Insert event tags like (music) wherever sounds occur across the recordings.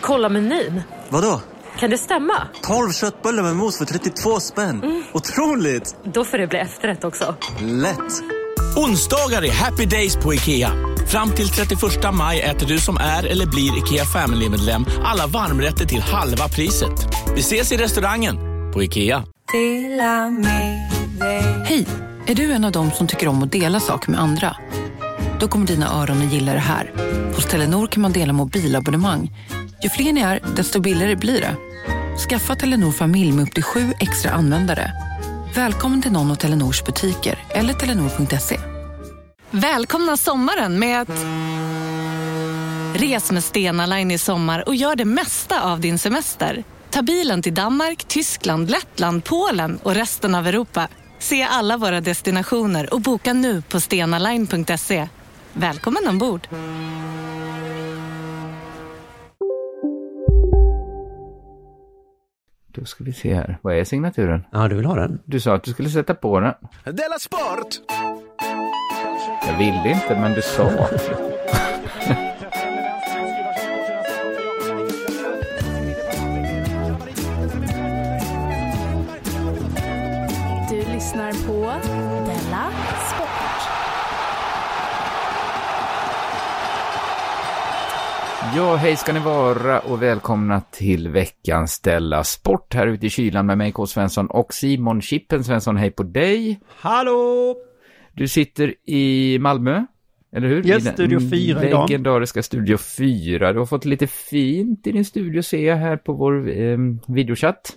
Kolla menyn. Vadå? Kan det stämma? 12 köttbullar med mos för 32 spänn. Mm. Otroligt! Då får det bli efterrätt också. Lätt! Onsdagar är happy days på IKEA. Fram till 31 maj äter du som är eller blir IKEA Family-medlem alla varmrätter till halva priset. Vi ses i restaurangen på IKEA. Hej! Är du en av dem som tycker om att dela saker med andra? Då kommer dina öron att gilla det här. Hos Telenor kan man dela mobilabonnemang. Ju fler ni är, desto billigare blir det. Skaffa Telenor familj med upp till sju extra användare. Välkommen till någon av Telenors butiker eller telenor.se. Välkomna sommaren med att... Res med Stena Line i sommar och gör det mesta av din semester. Ta bilen till Danmark, Tyskland, Lettland, Polen och resten av Europa. Se alla våra destinationer och boka nu på stenaline.se. Välkommen ombord! Då ska vi se här. Vad är signaturen? Ja, du vill ha den? Du sa att du skulle sätta på den. Della Sport! Jag ville inte, men du sa. Du lyssnar på Della Ja, hej ska ni vara och välkomna till veckans Ställa Sport här ute i kylan med mig K. Svensson och Simon Chippen Svensson. Hej på dig! Hallå! Du sitter i Malmö, eller hur? Den Studio 4 idag. Legendariska Studio 4. Du har fått lite fint i din studio ser jag här på vår eh, videochatt.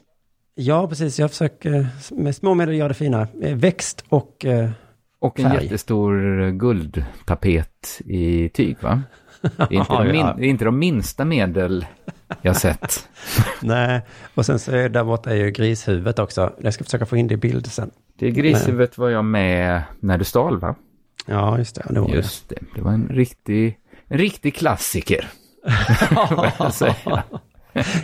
Ja, precis. Jag försöker med små medel göra det fina. Eh, Växt och... Eh, Och en Färg. jättestor guldtapet i tyg, va? Det är inte, de min, det är inte de minsta medel jag sett. (laughs) nej, och sen så är där borta är ju grishuvudet också. Jag ska försöka få in det i bild sen. Det grishuvudet var jag med när du stal, va? Ja, just det. det var Just det, det var en riktig, en riktig klassiker. (laughs) (laughs) Jag säga.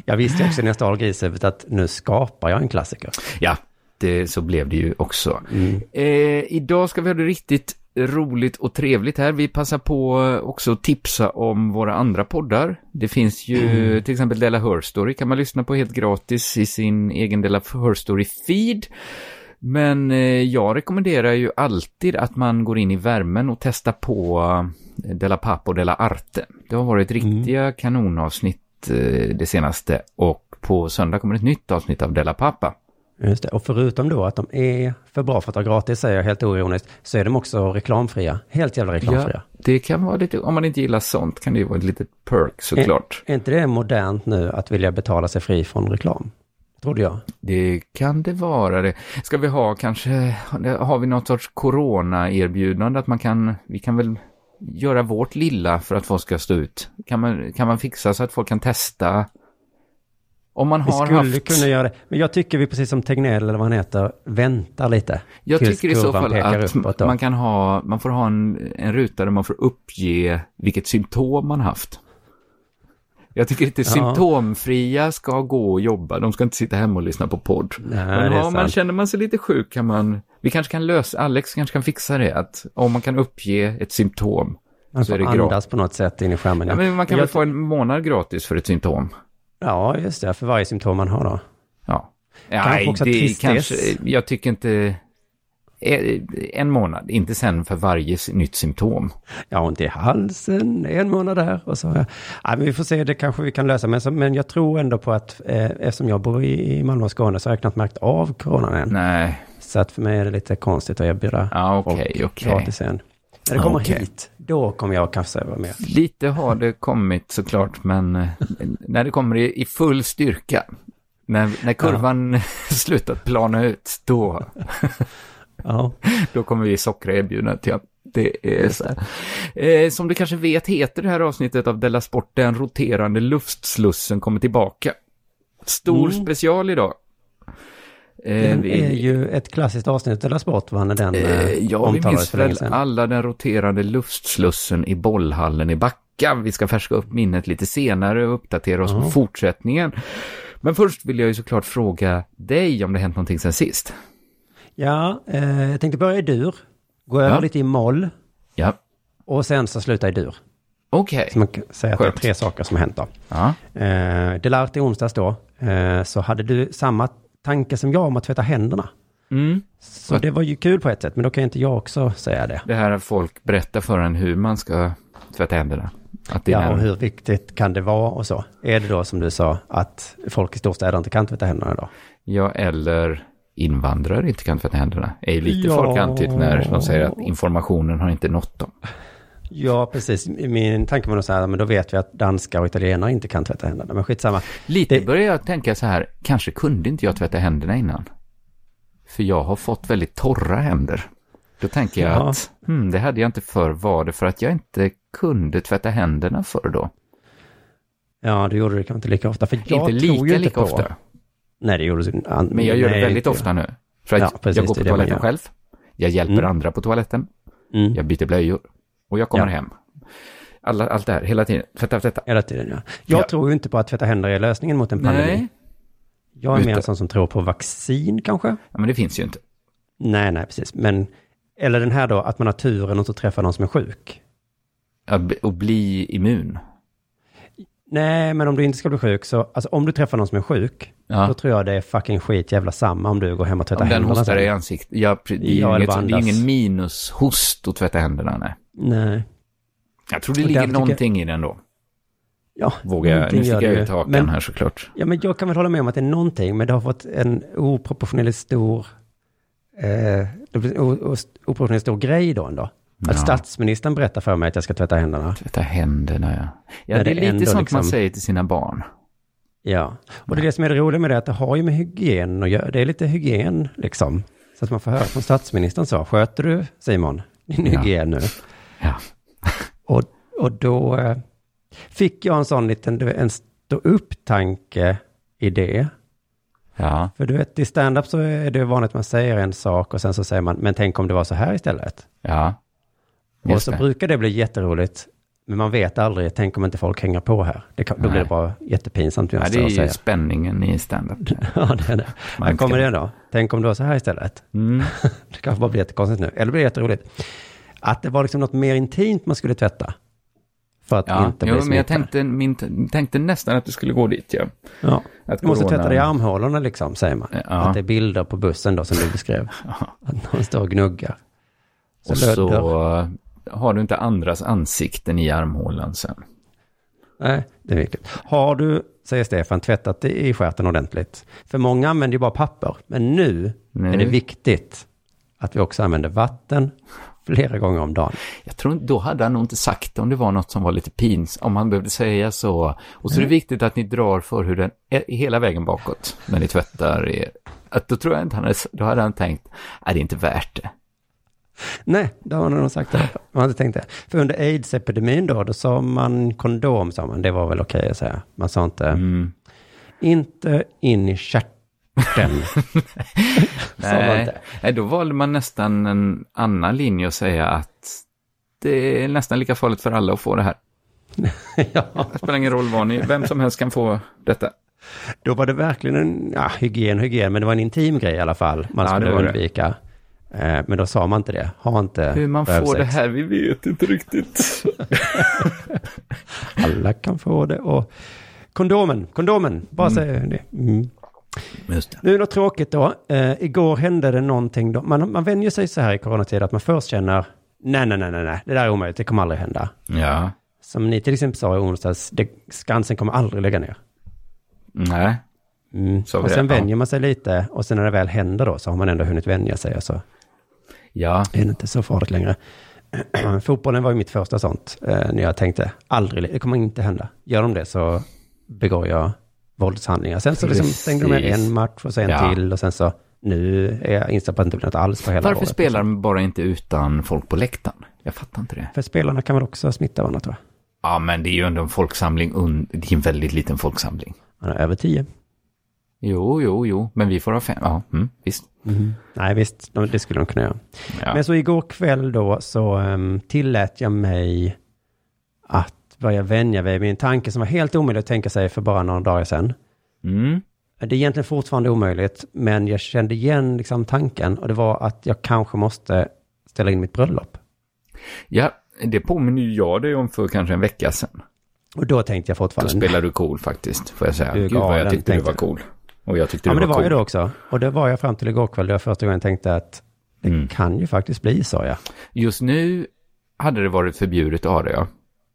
Jag visste också när jag stal grishuvudet att nu skapar jag en klassiker. Ja, det, så blev det ju också. Mm. Eh, idag ska vi ha det riktigt roligt och trevligt här. Vi passar på också att tipsa om våra andra poddar. Det finns ju Mm. till exempel Della Her Story kan man lyssna på helt gratis i sin egen Della Her Story feed. Men eh, jag rekommenderar ju alltid att man går in i värmen och testar på eh, Della Pappa och Della Arte. Det har varit riktiga kanonavsnitt eh, det senaste och på söndag kommer ett nytt avsnitt av Della Pappa. Just det. Och förutom då att de är för bra för att vara gratis, säger jag helt oironiskt, så är de också reklamfria. Helt jävla reklamfria. det kan vara lite, om man inte gillar sånt kan det ju vara ett litet perk såklart. Är inte det modernt nu att vilja betala sig fri från reklam? Trodde jag. Det kan det vara det. Ska vi ha kanske, har vi något sorts corona-erbjudande att man kan, vi kan väl göra vårt lilla för att folk ska stå ut. Kan man, kan man fixa så att folk kan testa? Om man Vi har skulle haft... kunna göra det. Men jag tycker vi, precis som Tegnell eller vad han heter, väntar lite. Jag tycker i så fall att man kan ha, man får ha en, en ruta där man får uppge vilket symptom man haft. Jag tycker inte symptomfria ska gå och jobba, de ska inte sitta hemma och lyssna på podd. Nej, Men har man, känner man sig lite sjuk kan man, vi kanske kan lösa, Alex kanske kan fixa det, att om man kan uppge ett symptom Man så är får det andas gratis. på något sätt in i skärmen. Ja, men man kan jag, väl få en månad gratis för ett symptom? Ja, just det. För varje symptom man har då. Ja. Kanske Nej, också det kanske, jag tycker inte, eh, en månad, inte sen för varje nytt symptom. Ja, ont i halsen, en månad där och så. Ja, vi får se, det kanske vi kan lösa. Men, så, men jag tror ändå på att eh, eftersom jag bor i, Malmö och Skåne så har jag knappt märkt av coronan än. Nej, Så att för mig är det lite konstigt att erbjuda ja folk okej, okej. gratis än. När det kommer Okej. hit, då kommer jag kanske vara med. Lite har det kommit såklart, men eh, när det kommer i, i full styrka, när, när kurvan (laughs) slutat plana ut, då, (laughs) Ja, då kommer vi sockra erbjudandet. Ja, det är så. Eh, som du kanske vet heter det här avsnittet av Della Sport, den roterande luftslussen kommer tillbaka. Stor Mm. special idag. Eh, den vi- är ju ett klassiskt avsnitt av Sport, va? När den eh, Eh, ja, vi omtalades minns för länge väl sedan. alla den roterande luftslussen i bollhallen i Backa. Vi ska färska upp minnet lite senare och uppdatera oss Ja. på fortsättningen. Men först vill jag ju såklart fråga dig om det hänt någonting sen sist. Ja, eh, jag tänkte börja i dur. Gå över Ja. lite i moll. Ja, Och sen så sluta i dur. Okej. Så man kan säga att det är Skönt. tre saker som har hänt då. Ja. Eh, Delart i onsdags då, eh, så hade du samma tanke som jag om att tvätta händerna. Mm. Så det var ju kul på ett sätt, men då kan inte jag också säga det. Det här att folk berättar för en hur man ska tvätta händerna. Att det är Ja, och en- hur viktigt kan det vara och så? Är det då som du sa, att folk i storstäder inte kan tvätta händerna då? Ja, eller invandrare inte kan tvätta händerna. är ju lite Ja. folk antytt när de säger att informationen har inte nått dem. Ja, precis. Min tanke var nog så här, men då vet vi att danskar och italienare inte kan tvätta händerna. Men skitsamma. Lite Det- börjar jag tänka så här, kanske kunde inte jag tvätta händerna innan. För jag har fått väldigt torra händer. Då tänker jag Ja. att, hmm, det hade jag inte förr. Var det för att jag inte kunde tvätta händerna förr då? Ja, det gjorde det kanske inte lika ofta. För jag inte tror lika, ju inte lika på... ofta. Nej, det gjorde du an- Men jag gör nej, det väldigt inte ofta nu. För att Ja, precis, jag går det på det toaletten själv. Jag hjälper Mm. andra på toaletten. Mm. Jag byter blöjor. Och jag kommer Ja. hem. Alla, allt det här, hela tiden. Tvätta, tvätta. Hela tiden, ja. Jag Ja. tror ju inte på att tvätta händer är lösningen mot en pandemi. Nej. Jag är mer en Utan- sån som tror på vaccin kanske. Ja, men det finns ju inte. Nej, nej, precis. Men, eller den här då, att man har turen att inte träffa någon som är sjuk. Och bli immun. Nej, men om du inte ska bli sjuk så, alltså om du träffar någon som är sjuk, Ja. då tror jag det är fucking skit jävla samma om du går hem och tvättar Om den händerna hostar sen. i ansiktet. Ja, det är ju Ja, eller inget, bara det är andas. ingen minushost att tvätta händerna, nej. Nej. Jag tror det ligger tycker jag- någonting i den då. Ja, Vågar jag, nu någonting gör jag det ut hakan Men- här såklart. Ja, men jag kan väl hålla med om att det är någonting, men det har fått en oproportionerligt stor, eh, det oproportionerligt stor grej då ändå. Att Ja. statsministern berättar för mig att jag ska tvätta händerna. Tvätta händerna, ja. Ja, När det är det lite ändå sånt man liksom- säger till sina barn. Ja, och det är det som är det roliga med det, att det har ju med hygien att göra. Det är lite hygien liksom. Så att man får höra från statsministern så, sköter du Simon din Ja. hygien nu? Ja. Och, och då eh, fick jag en sån liten, en stå upp-tanke idé. Ja, För du vet, i stand-up så är det vanligt att man säger en sak och sen så säger man, men tänk om det var så här istället. ja. och Just så det. brukar det bli jätteroligt, men man vet aldrig, tänk om inte folk hänger på här. Det då Nej. blir det bara jättepinsamt. Ja, det är ju säga. spänningen i stand-up. (laughs) ja, det är det. Man Här kommer det då. Tänk om det var så här istället. Mm. (laughs) Det kanske bara blir jättekonstigt nu, eller blir det jätteroligt. Att det var liksom något mer intimt man skulle tvätta. För att Ja, inte jo, bli men jag tänkte, min, tänkte nästan att det skulle gå dit, ja. Ja. Att Du måste corona- tvätta dig i armhålorna liksom, säger man. Ja. Att det är bilder på bussen då som du beskrev. (laughs) Att någon står och gnuggar. Och lödder. så har du inte andras ansikten i armhålan sen. Nej, det är viktigt. Har du, säger Stefan, tvättat det i stjärten ordentligt? För många använder ju bara papper. Men nu Nu. är det viktigt att vi också använder vatten flera gånger om dagen. Jag tror då hade han nog inte sagt det om det var något som var lite pins, om han behövde säga så. Och så är det viktigt att ni drar förhuden e- hela vägen bakåt när ni tvättar er. Att då tror jag inte han hade, då hade han tänkt, är det är inte värt det. Nej, det har någon sagt det. Man hade tänkt det. För under aids-epidemin då, då sa man kondom, sa man. Det var väl okej att säga. Man sa inte, Mm. inte in i stjärten. Sa man (laughs) Nej, nej, då valde man nästan en annan linje att säga att det är nästan lika farligt för alla att få det här. (laughs) ja, Det spelar ingen roll vad ni, vem som helst kan få detta. då var det verkligen en, ja, hygien, hygien, men det var en intim grej i alla fall. Man Ja, skulle var det. undvika. Eh, Men då sa man inte det. Ha inte Hur man får det här, vi vet inte riktigt. (laughs) Alla kan få det. Och kondomen, kondomen, bara säga det. Mm. Det. Nu är något tråkigt då. Eh, igår hände det någonting. Då. Man, man vänjer sig så här i coronatid att man först känner, nej, nej, nej, nej, nej, det där är omöjligt, det kommer aldrig hända. Ja, Som ni till exempel sa i onsdags, det, Skansen kommer aldrig lägga ner. nej. Mm. Så Och sen ja. vänjer man sig lite och sen när det väl händer då så har man ändå hunnit vänja sig och så Ja, är det inte så farligt längre. (clears throat) Fotbollen var ju mitt första sånt, eh, när jag tänkte aldrig, det kommer inte hända. Gör de det så begår jag våldshandlingar. Sen så liksom stängde de en match och sen Ja. till och sen så nu är jag inställd på att det inte blir något alls på hela varför året. spelar de bara inte utan folk på läktaren? Jag fattar inte det. För spelarna kan väl också smitta varandra tror jag. Ja, men det är ju ändå en folksamling, det är en väldigt liten folksamling. Är över tio. Jo, jo, jo, men vi får ha fem, ja, mm, visst. Nej visst, de- det skulle de kunna göra. Ja. Men så igår kväll då så um, tillät jag mig att börja vänja mig vid en tanke som var helt omöjlig att tänka sig för bara några dagar sedan. Mm. Det är egentligen fortfarande omöjligt, men jag kände igen liksom tanken och det var att jag kanske måste ställa in mitt bröllop. Ja, Det påminner ju jag dig om för kanske en vecka sedan. Och då tänkte jag Då fortfarande... spelade du cool faktiskt, får jag säga. Du Gud vad jag tyckte du var jag. cool. Och jag tyckte Ja, du men det var var cool. jag då också. Och det var jag fram till igår kväll, då jag första gången tänkte att det Mm. kan ju faktiskt bli så, ja. Just nu hade det varit förbjudet att ha det, ja.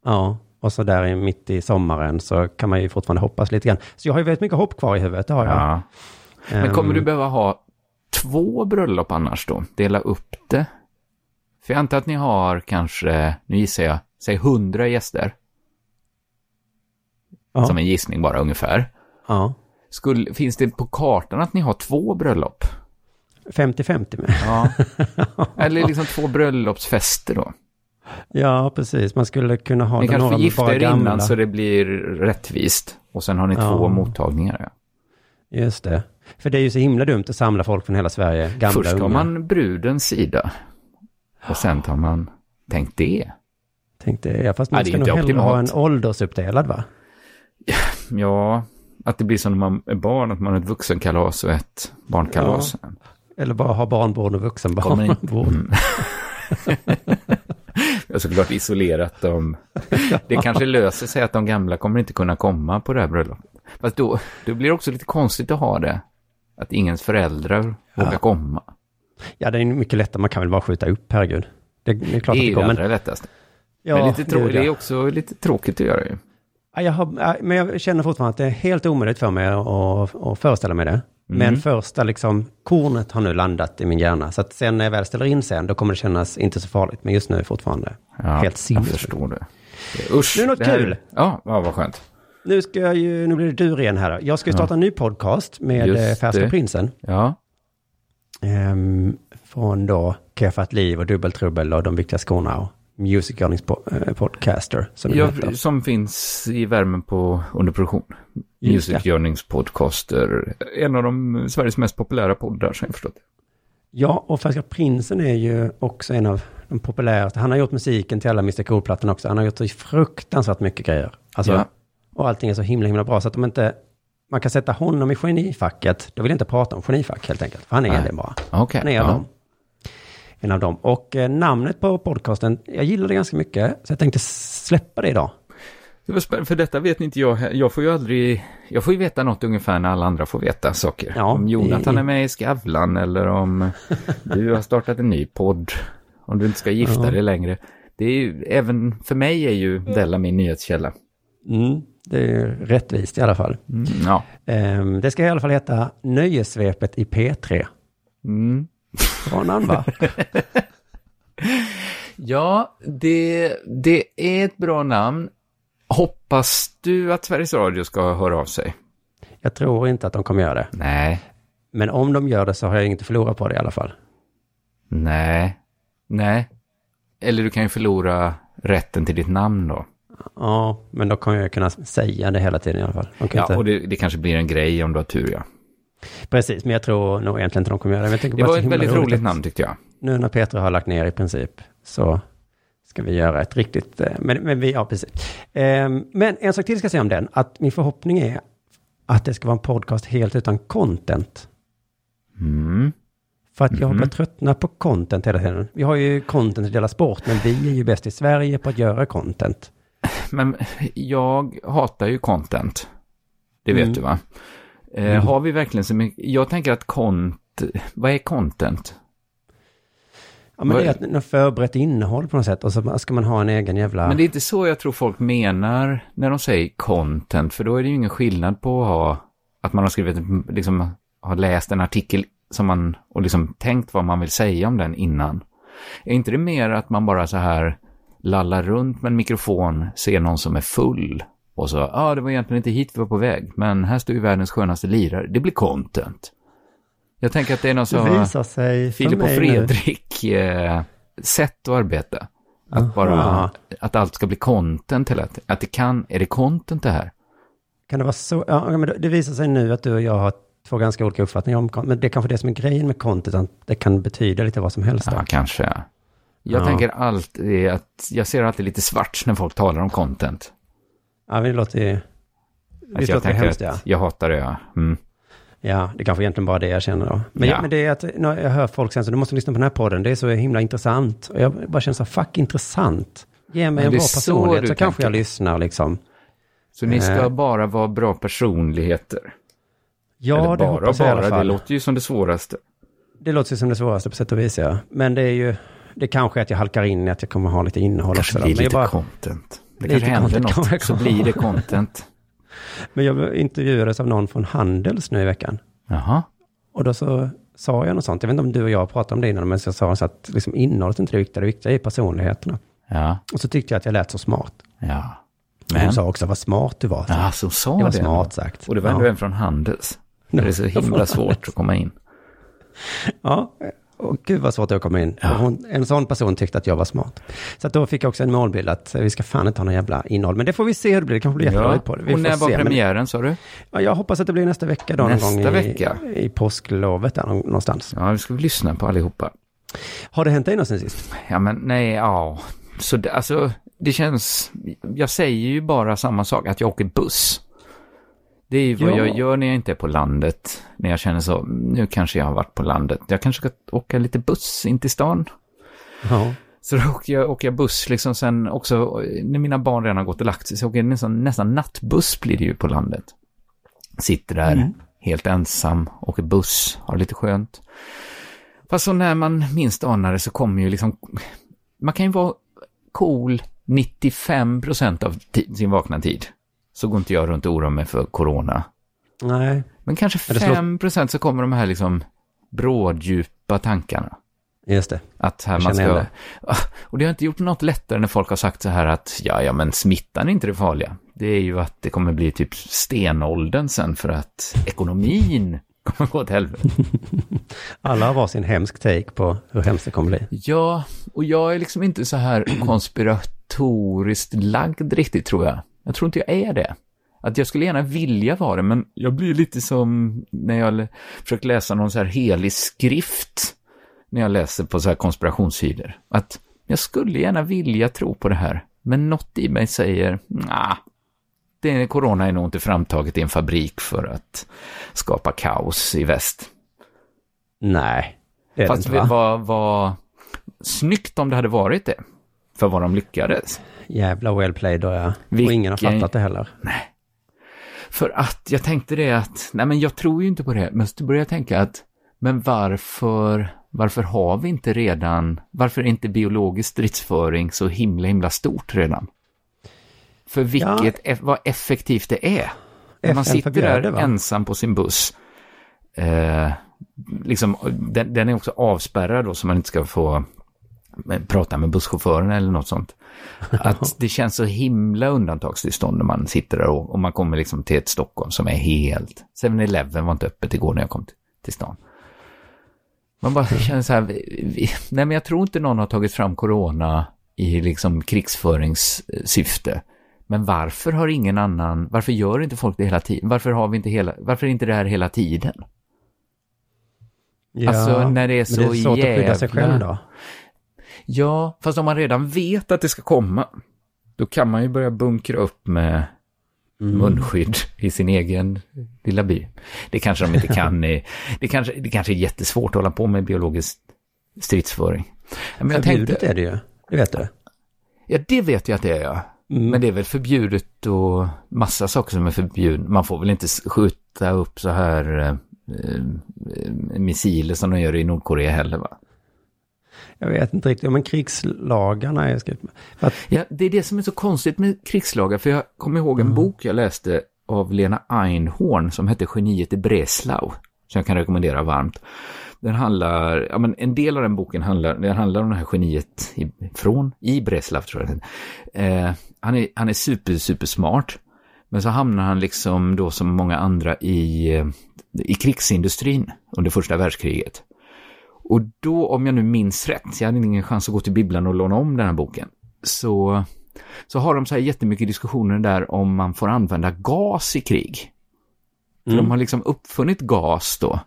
Ja, och så där i- mitt i sommaren så kan man ju fortfarande hoppas lite grann. Så jag har ju väldigt mycket hopp kvar i huvudet, det har jag. ja. Men kommer Ehm, du behöva ha två bröllop annars då? Dela upp det? För jag antar att ni har kanske, nu gissar jag, säg hundra gäster. ja, Som en gissning bara ungefär. ja. Skulle, finns det på kartan att ni har två bröllop? 50-50 med. Ja. (laughs) Eller liksom två bröllopsfester då? Ja, precis. Man skulle kunna ha Ni det några med bara gamla. innan så det blir rättvist. Och sen har ni Ja. två mottagningar. Ja. Just det. För det är ju så himla dumt att samla folk från hela Sverige, gamla Först tar unga. man brudens sida. Och sen tar man, tänk det. Tänkte, ja, fast Ja, man det är ska nog hellre ha en åldersuppdelad, va? (laughs) Ja, att det blir som när man är barn, att man har ett vuxenkalas och ett barnkalas. Eller bara ha barnbord och Kommer. (laughs) Mm. (laughs) Jag har såklart isolerat dem. Det kanske löser sig att de gamla kommer inte kunna komma på det här bröllopet. Fast då, då blir det också lite konstigt att ha det. Att ingens föräldrar vågar komma. Ja, det är mycket lättare. Man kan väl bara skjuta upp, herregud. Det, det är klart Det att är det ju går, men... allra lättast. Ja, men lite trå- det det, är är det. också lite tråkigt att göra ju. Ja, jag har, ja, men jag känner fortfarande att det är helt omöjligt för mig att, att föreställa mig det. Mm. Men första liksom, kornet har nu landat i min hjärna. Så att sen när jag väl ställer in sen, då kommer det kännas inte så farligt. Men just nu är det fortfarande Ja, helt jag sinnessjukt. förstår det. Usch. Nu är det något här- kul. Ja, ja, vad skönt. Nu ska jag ju, nu blir det dur igen här. Jag ska ju starta en ny podcast med Just eh, Färska det. Prinsen. Ja, Ehm, från då Keffat Liv och Dubbeltrubbel och De Viktiga Skorna och Music Earnings po- eh, Podcaster. Som ja som finns i värmen på underproduktion. Music Yearnings Podcaster. En av de Sveriges mest populära poddar, som jag förstått. Ja, och Färska Prinsen är ju också en av de populäraste. Han har gjort musiken till alla Mr Cool-plattorna också. Han har gjort så fruktansvärt mycket grejer. Alltså, Ja. Och allting är så himla, himla bra. Så att de inte... Man kan sätta honom i genifacket. Då vill jag inte prata om genifack helt enkelt. För han är Nej. det bara. Okej. Han är ja. dem. En av dem. Och eh, namnet på podcasten, jag gillar det ganska mycket. Så jag tänkte släppa det idag. Det för detta vet inte jag. Jag får ju aldrig... Jag får ju veta något ungefär när alla andra får veta saker. Ja, om Jonathan i- är med i Skavlan eller om (laughs) du har startat en ny podd. Om du inte ska gifta Ja. dig längre. Det är ju, även för mig är ju Della min nyhetskälla. Mm, det är rättvist i alla fall. Mm, ja. Ehm, det ska i alla fall heta Nöjesvepet i P3. Mm. Bra namn va? (laughs) Ja, det, det är ett bra namn. Hoppas du att Sveriges Radio ska höra av sig? Jag tror inte att de kommer göra det. Nej, Men om de gör det så har jag inget att förlora på det i alla fall. nej, nej. Eller du kan ju förlora rätten till ditt namn då. Ja, men då kommer jag kunna säga det hela tiden i alla fall. Ja, inte... och det, det kanske blir en grej om du har tur, ja. Precis, men jag tror nog egentligen inte de kommer göra det. Det var ett väldigt roligt att namn tyckte jag. Nu när Petra har lagt ner i princip så ska vi göra ett riktigt... eh, Men, men vi, ja precis. Ehm, Men en sak till ska jag säga om den, att min förhoppning är att det ska vara en podcast helt utan content. Mm. För att jag Mhm. börjar tröttna på content hela tiden. Vi har ju content i Dela Sport, men vi är ju bäst i Sverige på att göra content. Men jag hatar ju content. Det vet Mm. du va? Eh, Mm. Har vi verkligen så mycket? Jag tänker att kont... Vad är content? Ja, men det är att något förberett innehåll på något sätt och så ska man ha en egen jävla... Men det är inte så jag tror folk menar när de säger content, för då är det ju ingen skillnad på att ha, att man har skrivit, liksom, har läst en artikel som man, och liksom tänkt vad man vill säga om den innan. Är inte det mer att man bara så här lallar runt med en mikrofon, ser någon som är full och så, ja ah, det var egentligen inte hit vi var på väg, men här står ju världens skönaste lirare, det blir content. Jag tänker att det är någon för Filip och. Fredrik eh, sätt att arbeta. Att bara, Aha. att allt ska bli content hela tiden. Att det kan, är det content det här? Kan det vara så? Ja, men det- det visar sig nu att du och jag har två ganska olika uppfattningar om content. Men det är kanske det som är grejen med content, att det kan betyda lite vad som helst. Då. Ja, kanske. Jag Ja. tänker alltid att, jag ser alltid lite svart när folk talar om content. Ja, det låter ju... Visst jag låter det tänker hemskt, ja. jag hatar det, ja. Mm. Ja, det är kanske egentligen bara det jag känner då. Men, Ja. men det är att när jag hör folk säga så, du måste lyssna på den här podden, det är så himla intressant. Och jag bara känner så fuck intressant. Ge mig en det är bra så personlighet du så kanske jag lyssnar liksom. Så ni ska Eh. bara vara bra personligheter? Ja, Eller det bara hoppas jag i alla bara, det fall. låter ju som det svåraste. Det låter ju som det svåraste på sätt och vis, ja. Men det är ju, det kanske är att jag halkar in i att jag kommer ha lite innehåll kanske också. blir Men jag, lite bara, content. Det kanske händer något, så blir det content. (laughs) men jag intervjuades av någon från Handels nu i veckan. Jaha. Och då så sa jag något sånt. Jag vet inte om du och jag pratade om det innan, men så sa jag så att liksom innehållet är inte det viktiga. Det viktiga är personligheterna. Ja, Och så tyckte jag att jag lät så smart. ja. Men. Hon sa också vad smart du var. ja, så sa det var det. smart sagt. Och det var ändå ja. en från Handels. Det är så himla (laughs) svårt att komma in. Ja, och gud vad svårt det är att komma in. Ja. Hon, en sån person tyckte att jag var smart. Så då fick jag också en målbild att vi ska fan inte ha någon jävla innehåll. Men det får vi se hur det blir. Det kanske blir jättedåligt på det. Vi och när var se. Men, premiären sa du? ja, jag hoppas att det blir nästa vecka då. Nästa någon gång vecka? I, I påsklovet där nå- någonstans. Ja, vi ska lyssna på allihopa. Har det hänt dig något sen sist? Ja, men nej, ja. Så det, alltså, det känns... Jag säger ju bara samma sak, att jag åker buss. Det är ju vad Ja. jag gör när jag inte är på landet. När jag känner så, nu kanske jag har varit på landet. Jag kanske ska åka lite buss in till stan. Ja. Så då åker jag, åker jag buss liksom sen också, när mina barn redan har gått och lagt sig, så åker jag nästan, nästan nattbuss blir det ju på landet. Sitter där helt ensam, åker buss, har lite skönt. Fast så när man minst anar det så kommer ju liksom, man kan ju vara cool 95 procent av sin vakna tid. Så går inte jag runt och oroar mig för corona. Nej. Men kanske Men det slår- 5 procent så kommer de här liksom bråddjupa tankarna. Just det. Att här Jag man ska... igen Ah, Och det har inte gjort något lättare när folk har sagt så här att ja, ja, men smittan är inte det farliga. Det är ju att det kommer bli typ stenåldern sen för att ekonomin (laughs) kommer gå åt helvete. (laughs) Alla har varsin hemsk take på hur hemskt det kommer bli. Ja, och jag är liksom inte så här (clears throat) konspiratoriskt lagd riktigt tror jag. Jag tror inte jag är det. Att jag skulle gärna vilja vara det, men jag blir lite som när jag försöker läsa någon så här helig skrift när jag läser på så här konspirationssidor. Att jag skulle gärna vilja tro på det här, men något i mig säger, nah, det corona är nog inte framtaget i en fabrik för att skapa kaos i väst. Nej. Det är det Fast inte, det va? var, var snyggt om det hade varit det. För vad de lyckades. Jävla well played då ja. Vilken- Och ingen har fattat det heller. För att jag tänkte det att, nej men jag tror ju inte på det. Men så började jag tänka att, men varför, varför har vi inte redan, varför är inte biologisk stridsföring så himla himla stort redan? För vilket, eff- vad effektivt det är. När man sitter där det, ensam på sin buss. Eh, liksom, den, den är också avspärrad då så man inte ska få eh, prata med busschauffören eller något sånt. (laughs) Att det känns så himla undantagstillstånd när man sitter där och, och man kommer liksom till ett Stockholm som är helt... 7-Eleven var inte öppet igår när jag kom till, till stan. Man bara känner så här, vi, nej men jag tror inte någon har tagit fram corona i liksom krigsföringssyfte. Men varför har ingen annan, varför gör inte folk det hela tiden? Varför har vi inte hela, varför är inte det här hela tiden? Ja, Alltså, när det är men så det är svårt att skydda sig jävla- själv då. Ja, fast om man redan vet att det ska komma, då kan man ju börja bunkra upp med munskydd i sin egen lilla by. Det kanske de inte (laughs) kan. Det kanske, det kanske är jättesvårt att hålla på med biologisk stridsföring. Men jag Förbjudet tänkte, är det ju. Det vet du. ja det vet jag att det är ja. Men det är väl förbjudet och massa saker som är förbjudna. Man får väl inte skjuta upp så här eh, eh, missiler som de gör i Nordkorea heller va? Jag vet inte riktigt, men krigslagarna är skrivit. För att, Ja, det är det som är så konstigt med krigslagar, för jag kommer ihåg en bok jag läste av Lena Einhorn som hette Geniet i Breslau, som jag kan rekommendera varmt. Den handlar, ja men en del av den boken handlar, den handlar om det här geniet i, från, i Breslau tror jag eh, han, är, han är super, super smart. Men så hamnar han liksom då som många andra i, eh, i krigsindustrin under första världskriget. Och då, om jag nu minns rätt, jag hade ingen chans att gå till bibblan och låna om den här boken, så, så har de så här jättemycket diskussioner där om man får använda gas i krig. För de har liksom uppfunnit gas då.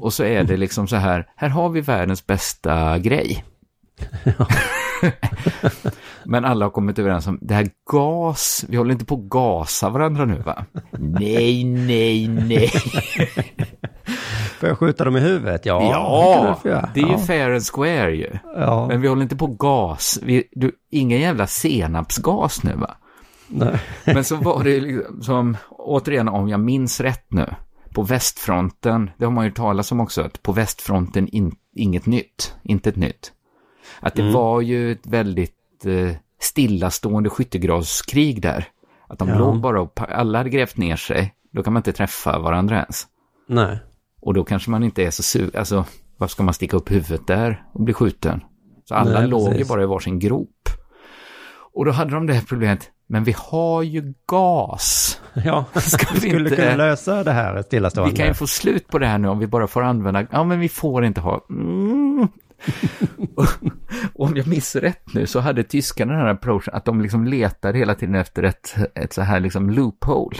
Och så är det liksom så här, här har vi världens bästa grej. (laughs) (laughs) Men alla har kommit överens om, det här gas, vi håller inte på att gasa varandra nu va? nej, nej, nej. (laughs) Får jag skjuta dem i huvudet? Ja, Ja, det kan du få göra. det är ju ja. fair and square ju. Ja. Men vi håller inte på gas. Vi, du, ingen jävla senapsgas nu va? Nej. Men så var det liksom, som, återigen om jag minns rätt nu, på västfronten, det har man ju talat om också, att på västfronten in, inget nytt, inte ett nytt. Att det Mm. var ju ett väldigt eh, stillastående skyttegravskrig där. Att de Ja. låg bara och, alla hade grävt ner sig, då kan man inte träffa varandra ens. Nej. Och då kanske man inte är så sur, alltså varför ska man sticka upp huvudet där och bli skjuten? Så alla Nej, låg ju bara i varsin grop. Och då hade de det här problemet, men vi har ju gas. (laughs) Ja, (laughs) Ska vi vi skulle inte- kunna lösa det här stillastående. Vi kan ju få slut på det här nu om vi bara får använda, ja men vi får inte ha, mm. Och, (laughs) och om jag minns rätt nu så hade tyskarna den här approachen att de liksom letade hela tiden efter ett, ett så här liksom loophole.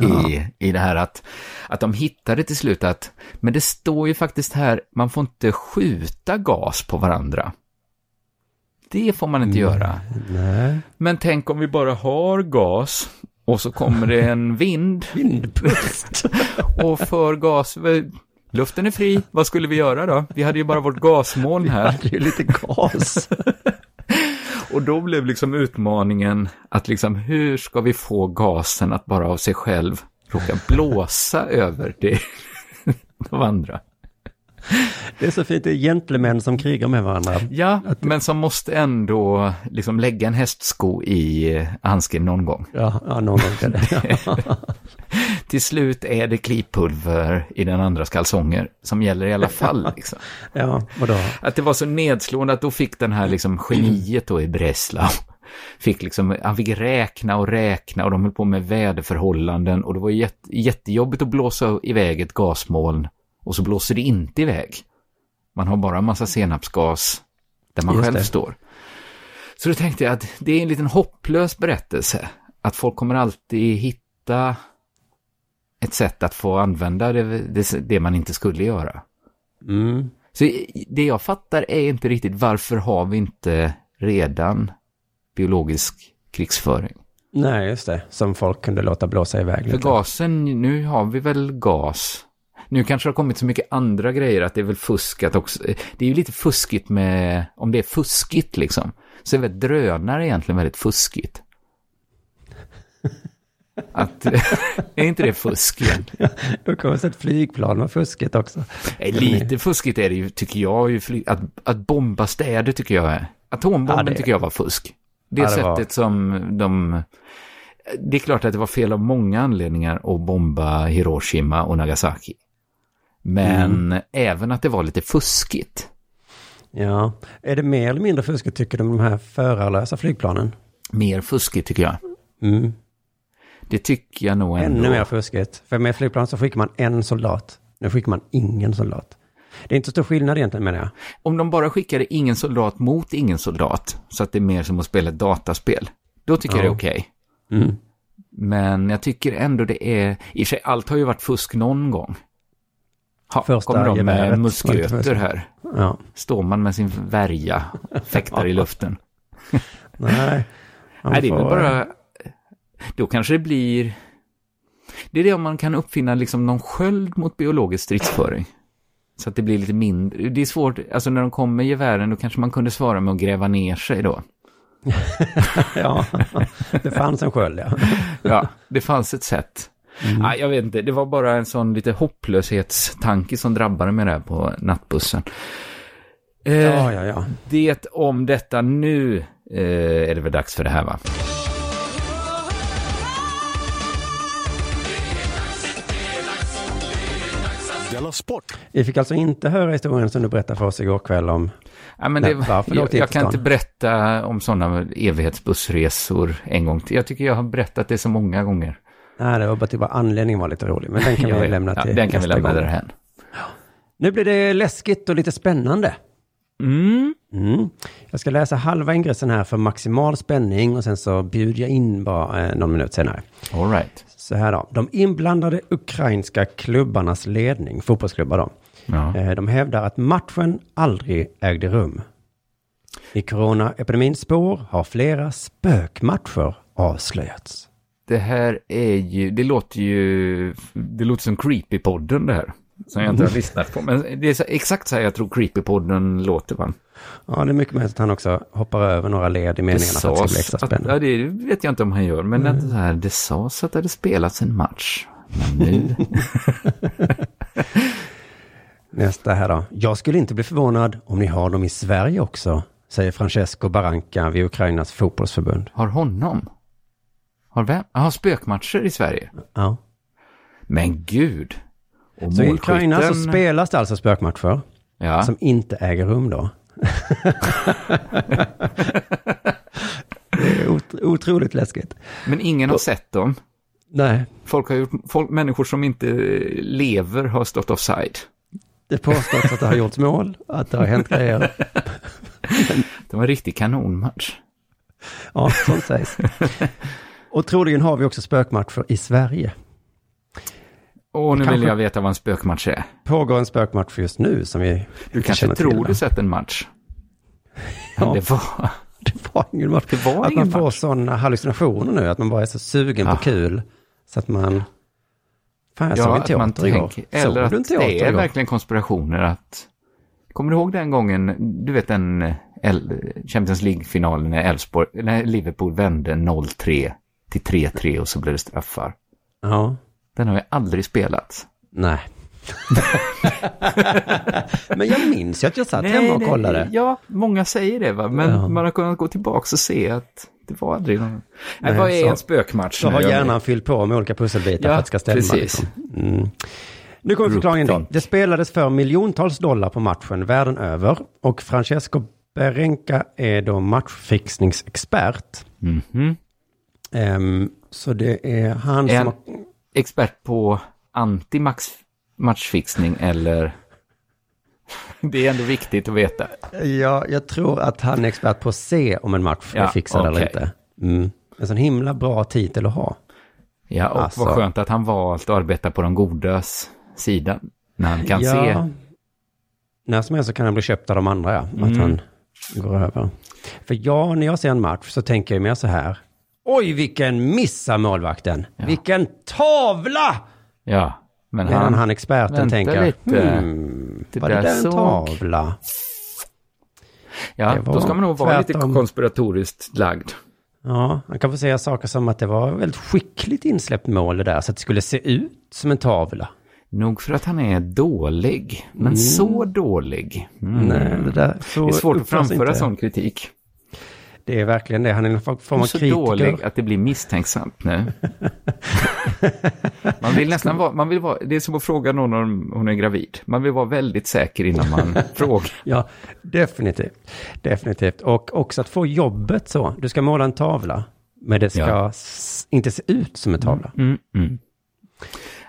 I, I det här att, att de hittade till slut att, men det står ju faktiskt här, man får inte skjuta gas på varandra. Det får man inte göra. Nej. Men tänk om vi bara har gas och så kommer det en vind Vindpust. (laughs) och för gas, luften är fri, vad skulle vi göra då? Vi hade ju bara vårt gasmoln här. hade ju lite gas. (laughs) Och då blev liksom utmaningen att liksom hur ska vi få gasen att bara av sig själv råka blåsa över det (laughs) de andra? Det är så fint, det är gentlemän som krigar med varandra. Ja, men som måste ändå liksom lägga en hästsko i handsken någon gång. Ja, ja någon gång kan det. (laughs) Till slut är det klipulver i den andra kalsonger som gäller i alla (laughs) fall. Liksom. Ja, vadå? Att det var så nedslående att då fick den här liksom geniet då i Breslau, fick liksom, han fick räkna och räkna och de höll på med väderförhållanden och det var jätte, jättejobbigt att blåsa iväg ett gasmoln och så blåser det inte iväg. Man har bara en massa senapsgas där man Just själv det. står. Så då tänkte jag att det är en liten hopplös berättelse. Att folk kommer alltid hitta ett sätt att få använda det, det, det man inte skulle göra. Mm. Så det jag fattar är inte riktigt varför har vi inte redan biologisk krigsföring? Nej, just det. Som folk kunde låta blåsa iväg För lite. gasen, nu har vi väl gas. Nu kanske det har kommit så mycket andra grejer att det är väl fuskat också. Det är ju lite fuskigt med, om det är fuskigt liksom, så är väl drönare egentligen väldigt fuskigt. Att, (laughs) är inte det fusk egentligen? Då kommer ett flygplan med fusket också. Lite fuskigt är det ju, tycker jag, ju, fly- att, att bomba städer tycker jag är. Atombomben Ja, det- tycker jag var fusk. Det Ja, det sättet var- som de... Det är klart att det var fel av många anledningar att bomba Hiroshima och Nagasaki. Men Mm. även att det var lite fuskigt. Ja. Är det mer eller mindre fuskigt tycker du med de här förarlösa flygplanen? Mer fuskigt tycker jag. Mm. Det tycker jag nog ändå. Ännu mer fuskigt. För med flygplan så skickar man en soldat. Nu skickar man ingen soldat. Det är inte så stor skillnad egentligen menar jag. Om de bara skickade ingen soldat mot ingen soldat, så att det är mer som att spela ett dataspel, då tycker jag det är okej. Mm. Men jag tycker ändå det är, i och för sig allt har ju varit fusk någon gång. Ha, Första kommer de geväret med musköter här? Ja. Står man med sin värja, fäktar i (laughs) luften. Nej. Nej, det är väl bara, då kanske det blir, det är det om man kan uppfinna liksom någon sköld mot biologisk stridsföring. Så att det blir lite mindre, det är svårt, alltså när de kommer med gevären då kanske man kunde svara med att gräva ner sig då. (laughs) Ja, det fanns en sköld ja. (laughs) Ja, det fanns ett sätt. Nej, jag vet inte, det var bara en sån lite hopplöshetstanke som drabbade mig där på nattbussen. Eh, Ja, ja, ja. Det om detta nu eh, är det väl dags för det här va? Della Sport! Vi fick alltså inte höra historien som du berättade för oss igår kväll om Ja, men det, varför jag, jag till kan inte berätta om sådana evighetsbussresor en gång till. Jag tycker jag har berättat det så många gånger. Nej, det var bara, typ bara anledningen var lite rolig. Men den kan vi lämna ja, till Den kan vi lämna gång. därhän. Nu blir det läskigt och lite spännande. Mm. Mm. Jag ska läsa halva ingressen här för maximal spänning och sen så bjuder jag in bara eh, någon minut senare. All right. Så här då. De inblandade ukrainska klubbarnas ledning, fotbollsklubbar då, Ja. eh, de hävdar att matchen aldrig ägde rum. I coronaepidemins spår har flera spökmatcher avslöjats. Det här är ju, det låter ju, det låter som Creepy-podden det här. Som jag inte har lyssnat på. Men det är exakt så här jag tror Creepypodden låter va? Ja, det är mycket möjligt att han också hoppar över några led i Det meningarna för att det ska bli extra att, spännande. ja, det vet jag inte om han gör, men att så här, det sades att det hade spelats en match. Men nu... (laughs) Nästa här då. Jag skulle inte bli förvånad om ni har dem i Sverige också, säger Francesco Barranca vid Ukrainas fotbollsförbund. har honom? Har vem? Har spökmatcher i Sverige? Ja. Men gud! Och Så i Ukraina så spelas det alltså spökmatcher Ja, som inte äger rum då. (laughs) det är ot- otroligt läskigt. men ingen har sett dem. Nej, Folk har gjort, folk, människor som inte lever har stått offside. det påstås att det har gjorts mål, att det har hänt grejer. (laughs) Det var en riktig kanonmatch. Ja, sånt sägs. Och troligen har vi också spökmatcher i Sverige. Och nu vill jag veta vad en spökmatch är. Pågår en spökmatch just nu som vi Du inte kanske känner till, tror du sett en match. (laughs) Men Ja. det var... (laughs) Det var ingen match. Det var att ingen man får match. sådana hallucinationer nu, att man bara är så sugen på kul. Så att man... Fan, jag såg en att teater igår. tänker, Såg eller du att en teater det är igår? verkligen konspirationer att... Kommer du ihåg den gången, du vet den El- Champions League-finalen när, Elfsborg, när Liverpool vände 0-3 till 3-3 och så blev det straffar. Ja, Den har jag aldrig spelat. nej. (laughs) Men jag minns ju att jag satt hemma och nej, kollade. Ja, många säger det va, men Ja. man har kunnat gå tillbaka och se att det var aldrig någon... Nej, Nej, vad är så- en spökmatch? Så har hjärnan fyllt på med olika pusselbitar Ja, för att det ska stämma. precis. Liksom. Mm. Nu kommer förklaringen då. Det spelades för miljontals dollar på matchen världen över och Francesco Berenka är då matchfixningsexpert. Mhm. Ehm, så det är han En som har... expert på anti-matchfixning eller... (laughs) Det är ändå viktigt att veta. Ja, jag tror att han är expert på att se om en match är Ja, fixad eller okej. inte. Mm. En sån himla bra titel att ha. Ja, och Alltså. vad skönt att han valt att arbeta på de godas sida. När han kan se. När som helst så kan han bli köpt av de andra, ja. Att Mm. han går över. För jag, när jag ser en match så tänker jag mer så här. Oj, vilken missa målvakten! Vilken tavla! Ja, men Medan han... han, experten tänker, lite. hmm, Det var det där en tavla? ja, då ska man nog vara lite konspiratoriskt lagd. Ja, han kan få säga saker som att det var väldigt skickligt insläppt mål det där, så att det skulle se ut som en tavla. Nog för att han är dålig, men så dålig. Mm. Nej, det där, så det är svårt att framföra inte. sån kritik. Det är verkligen det. Han är en form av så kritiker. dålig att det blir misstänksamt nu. (laughs) Man vill nästan vara, man vill vara, det är som att fråga någon om hon är gravid. Man vill vara väldigt säker innan man (laughs) frågar. Ja, definitivt. Definitivt. Och också att få jobbet så. Du ska måla en tavla, men det ska Ja. inte se ut som en tavla. Mm, mm.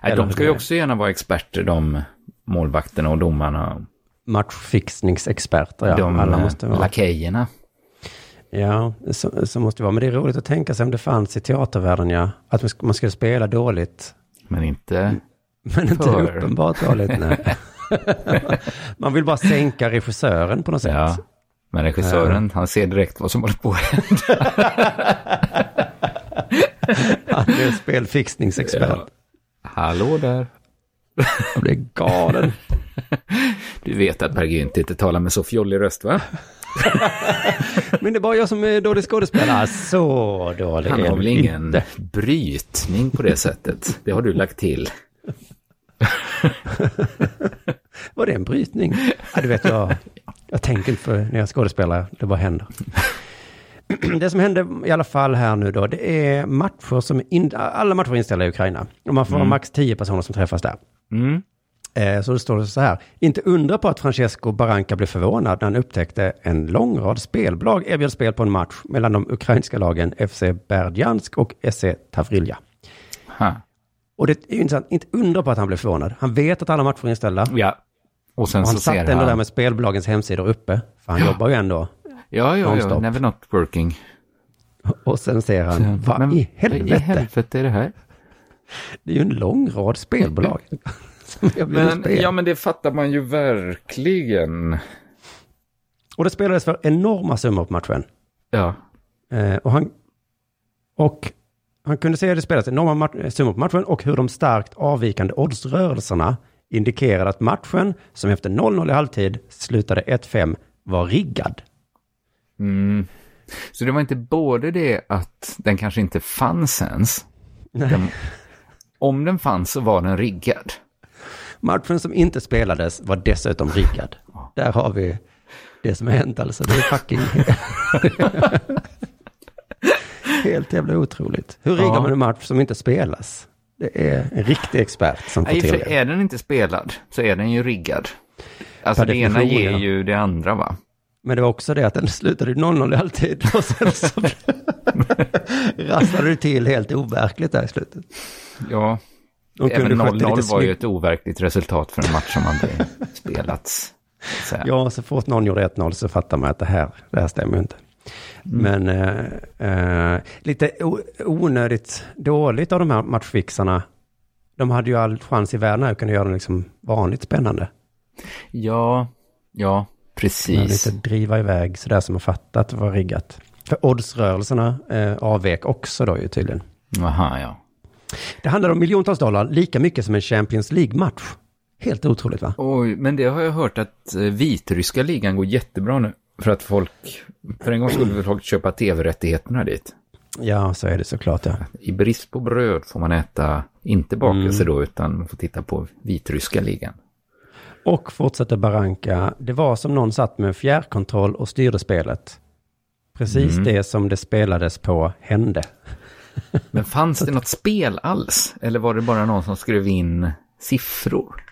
Nej, Eller de ska ju också gärna vara experter, de målvakterna och domarna. Matchfixningsexperter, ja. de Alla måste vara. lakejerna. Ja, så, så måste det vara. Men det är roligt att tänka sig om det fanns i teatervärlden, ja. Att man sk- man skulle spela dåligt. Men inte... Men inte För. uppenbart dåligt, nej. (laughs) man vill bara sänka regissören på något sätt. Ja. Men regissören, han ser direkt vad som håller på att hända. (laughs) Han är spelfixningsexpert. Ja. Hallå där. Jag blir galen. (laughs) Du vet att Per Gynt inte talar med så fjollig röst, va? (laughs) Men det är bara jag som är dålig skådespelare. Så dålig Han är har väl ingen inte. brytning på det sättet. Det har du lagt till. (laughs) Var det en brytning? Ja, du vet, jag, jag tänker inte för när jag skådespelar, det bara händer. (clears throat) Det som hände i alla fall här nu då, det är matcher som, in, alla matcher är inställda i Ukraina. Och man får ha max 10 personer som träffas där. Mm. Eh, Så det står så här, inte undra på att Francesco Barranca blev förvånad när han upptäckte en lång rad spelbolag erbjöd spel på en match mellan de ukrainska lagen FC Berdjansk och SC Tavrilja. Ha. Och det är ju intressant, inte undra på att han blev förvånad. Han vet att alla matcher är inställda. Ja. Och sen Och han så satt ändå han... där med spelbolagens hemsidor uppe. För han jobbar ju ändå. Ja, ja, ja. Never not working. (laughs) Och sen ser han, vad Men i helvete? Vad i helvete är det här? Det är ju en lång rad spelbolag. (laughs) som erbjuder Men, spel. ja, men det fattar man ju verkligen. Och det spelades för enorma summor på matchen. Ja. Eh, och, han, och han kunde se att det spelades enorma mat- summor på matchen och hur de starkt avvikande oddsrörelserna indikerade att matchen, som efter 0-0 i halvtid slutade 1-5, var riggad. Mm. Så det var inte både det att den kanske inte fanns ens. Den, om den fanns så var den riggad. Matchen som inte spelades var dessutom riggad. Där har vi det som har hänt alltså. Det är fucking... (laughs) Helt jävla otroligt. Hur riggar Ja. man en match som inte spelas? Det är en riktig expert som får Nej, till det. är den inte spelad så är den ju riggad. Alltså det ena ger ja. ju det andra va? Men det var också det att den slutade 0-0 i halvtid (laughs) och sen så (laughs) rasslade det till helt overkligt där i slutet. Ja, De även kunde skött det 0-0 lite var ju ett overkligt resultat för en match som hade (laughs) spelats. Så. Ja, så fort någon gjorde 1-0 så fattar man att det här, det här stämmer inte. Men eh, eh, lite onödigt dåligt av de här matchfixarna. De hade ju all chans i världen att kunna göra det liksom vanligt spännande. ja, ja, Men precis. lite driva iväg sådär som man fattat var riggat. För oddsrörelserna eh, avvek också då ju tydligen. Aha, ja. Det handlar om miljontals dollar, lika mycket som en Champions League-match. Helt otroligt va? Oj, men det har jag hört att eh, vitryska ligan går jättebra nu. För att folk, för en gång skulle väl folk köpa tv-rättigheterna dit. Ja, så är det såklart ja. I brist på bröd får man äta, inte bakelse Mm. då, utan man får titta på vitryska ligan. Och fortsätter Baranka, det var som någon satt med fjärrkontroll och styrde spelet. Precis Mm. det som det spelades på hände. Men fanns det något spel alls? Eller var det bara någon som skrev in siffror?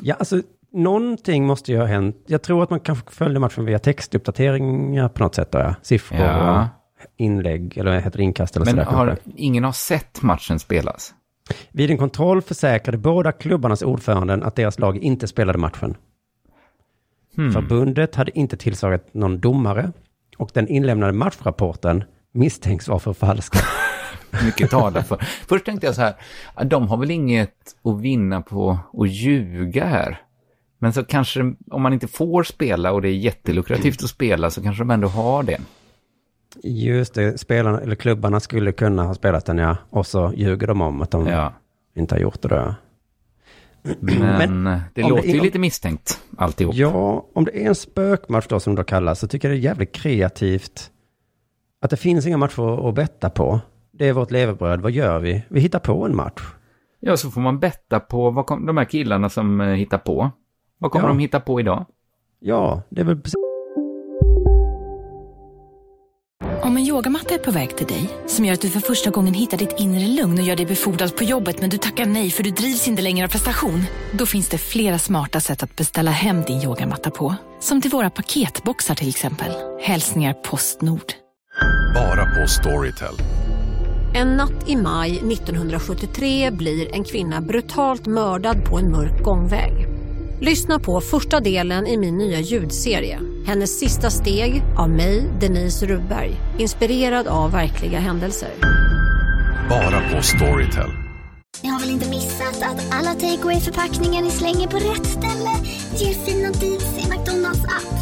Ja, alltså någonting måste ju ha hänt. Jag tror att man kanske följde matchen via textuppdateringar på något sätt. Då, ja. Siffror Ja. och inlägg, eller heter det inkast eller Men sådär har, kanske. ingen har sett matchen spelas? Vid en kontroll försäkrade båda klubbarnas ordföranden att deras lag inte spelade matchen. Hmm. Förbundet hade inte tillsagit någon domare och den inlämnade matchrapporten misstänks vara förfalskad. (laughs) Mycket talar för. Först tänkte jag så här, de har väl inget att vinna på att ljuga här. Men så kanske, om man inte får spela och det är jättelukrativt att spela så kanske de ändå har det. Just det, spelarna, eller klubbarna skulle kunna ha spelat den ja. Och så ljuger de om att de Ja. inte har gjort det då. Men, Men det låter det ju är- lite misstänkt alltihop. Ja, om det är en spökmatch då som då kallas så tycker jag det är jävligt kreativt. Att det finns inga matcher att betta på. Det är vårt levebröd, vad gör vi? Vi hittar på en match. Ja, så får man betta på vad kom, de här killarna som eh, hittar på. Vad kommer Ja. de hitta på idag? Ja, det är väl precis Om en yogamatta är på väg till dig, som gör att du för första gången hittar ditt inre lugn och gör dig befordrad på jobbet men du tackar nej för du drivs inte längre av prestation. Då finns det flera smarta sätt att beställa hem din yogamatta på. Som till våra paketboxar till exempel. Hälsningar Postnord. Bara på Storytel. En natt i maj 1973 blir en kvinna brutalt mördad på en mörk gångväg. Lyssna på första delen i min nya ljudserie. Hennes sista steg av mig, Denise Rubberg. Inspirerad av verkliga händelser. Bara på Storytel. Ni har väl inte missat att alla takeaway förpackningar ni slänger på rätt ställe ger fina deals i McDonalds app.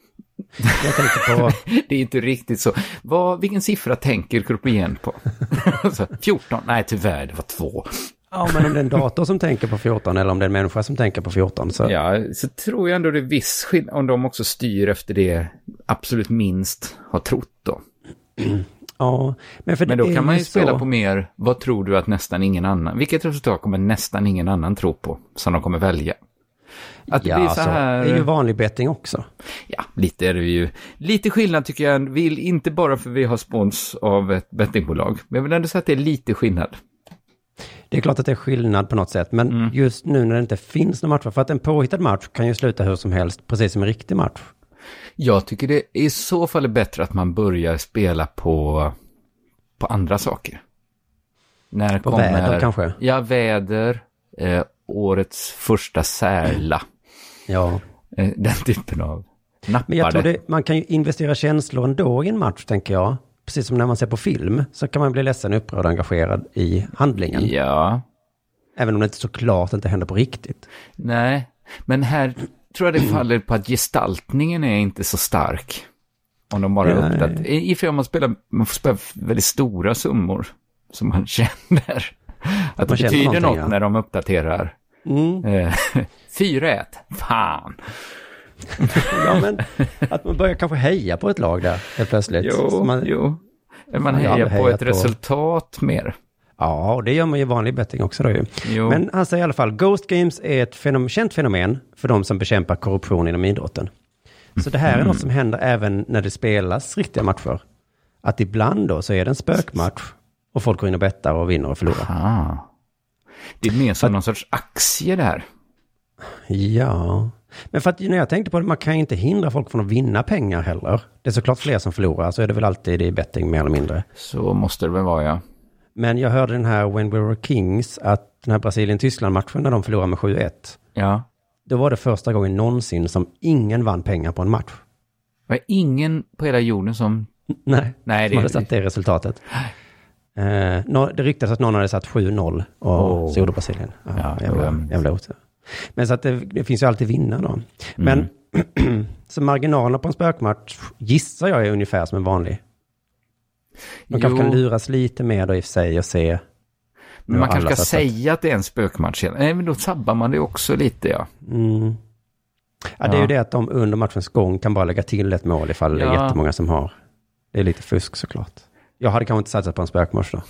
Jag tänker på... (laughs) det är inte riktigt så. Vad, vilken siffra tänker Kurpien på? (laughs) Så, 14? Nej, tyvärr, det var två. Ja, men om det är en dator som tänker på 14 eller om det är en människa som tänker på 14 så... Ja, så tror jag ändå det är viss skillnad om de också styr efter det absolut minst har trott då. Ja, men för Men det då är kan man ju så- spela på mer, vad tror du att nästan ingen annan, vilket resultat kommer nästan ingen annan tro på, som de kommer välja? Att det ja, blir så så här... Det är ju vanlig betting också. Ja, lite är det ju. Lite skillnad tycker jag, vill inte bara för vi har spons av ett bettingbolag, men jag vill ändå säga att det är lite skillnad. Det är klart att det är skillnad på något sätt, men Mm. just nu när det inte finns någon match, för att en påhittad match kan ju sluta hur som helst, precis som en riktig match. Jag tycker det i så fall är bättre att man börjar spela på, på andra saker. När På väder kanske? Ja, väder. Eh, årets första särla. Ja. Eh, Den typen av nappade. Men jag tror det, man kan ju investera känslor ändå i en match, tänker jag. Precis som när man ser på film, så kan man bli ledsen, upprörd och engagerad i handlingen. Ja. Även om det inte såklart inte händer på riktigt. Nej, men här tror jag det faller på att gestaltningen är inte så stark. Om de bara uppdaterar. I och för sig om man spelar, man får spela väldigt stora summor som man (laughs) känner. Att Man det betyder något ja. när de uppdaterar. Mm. Eh, (laughs) 4-1, fan. (laughs) Ja, men att man börjar kanske heja på ett lag där helt plötsligt. Jo, Så man, jo. Man ju hejar på ett resultat mer. Ja, och det gör man ju i vanlig betting också då ju. Jo. Men han säger i alla fall, Ghost Games är ett fenom känt fenomen för de som bekämpar korruption inom idrotten. Så det här är något som händer även när det spelas riktiga matcher. Att ibland då så är det en spökmatch och folk går in och bettar och vinner och förlorar. Ah. Det är mer som någon sorts aktie där. Ja, men för att när jag tänkte på det, man kan ju inte hindra folk från att vinna pengar heller. Det är såklart fler som förlorar, så är det väl alltid i betting mer eller mindre. Så måste det väl vara, ja. Men jag hörde den här When We Were Kings, att den här Brasilien-Tyskland-matchen när de förlorade med 7-1. Ja. Då var det första gången någonsin som ingen vann pengar på en match. Det var ingen på hela jorden som... Nej, Nej, som hade satt det resultatet. Eh, det ryktades att någon hade satt 7-0 och Åh. så gjorde Brasilien. Ja, Ja, jävla, mm. jävla otur. Men så att det, det finns ju alltid vinnare då. Men (clears throat) så marginalerna på en spökmatch gissar jag är ungefär som en vanlig. De kanske kan luras lite mer då i och för sig och se. Men man kanske ska säga att det är en spökmatch. Nej, men då sabbar man det också lite, ja. Mm. Ja, det är Ja. ju det att de under matchens gång kan bara lägga till ett mål ifall det är Ja. jättemånga som har. Det är lite fusk såklart. Jag hade kanske inte satsat på en spökmatch då.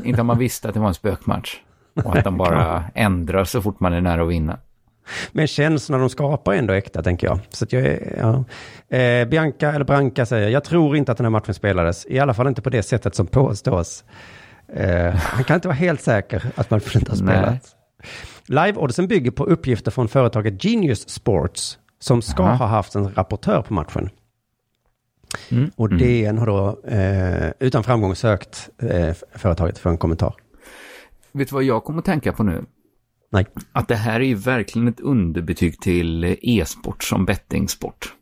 (laughs) Inte om man visste att det var en spökmatch. Och att de bara (laughs) ändrar så fort man är nära att vinna. Men känslorna de skapar är ändå äkta, tänker jag. Så att jag är, ja. eh, Bianca, eller Branca säger, jag tror inte att den här matchen spelades. I alla fall inte på det sättet som påstås. Eh, han kan inte vara helt säker att matchen inte har Nej. spelats. Live-oddsen bygger på uppgifter från företaget Genius Sports, som ska Aha. ha haft en rapportör på matchen. Mm. Och DN har då eh, utan framgång sökt eh, företaget för en kommentar. Vet du vad jag kommer att tänka på nu? Nej. Att det här är ju verkligen ett underbetyg till e-sport som bettingsport.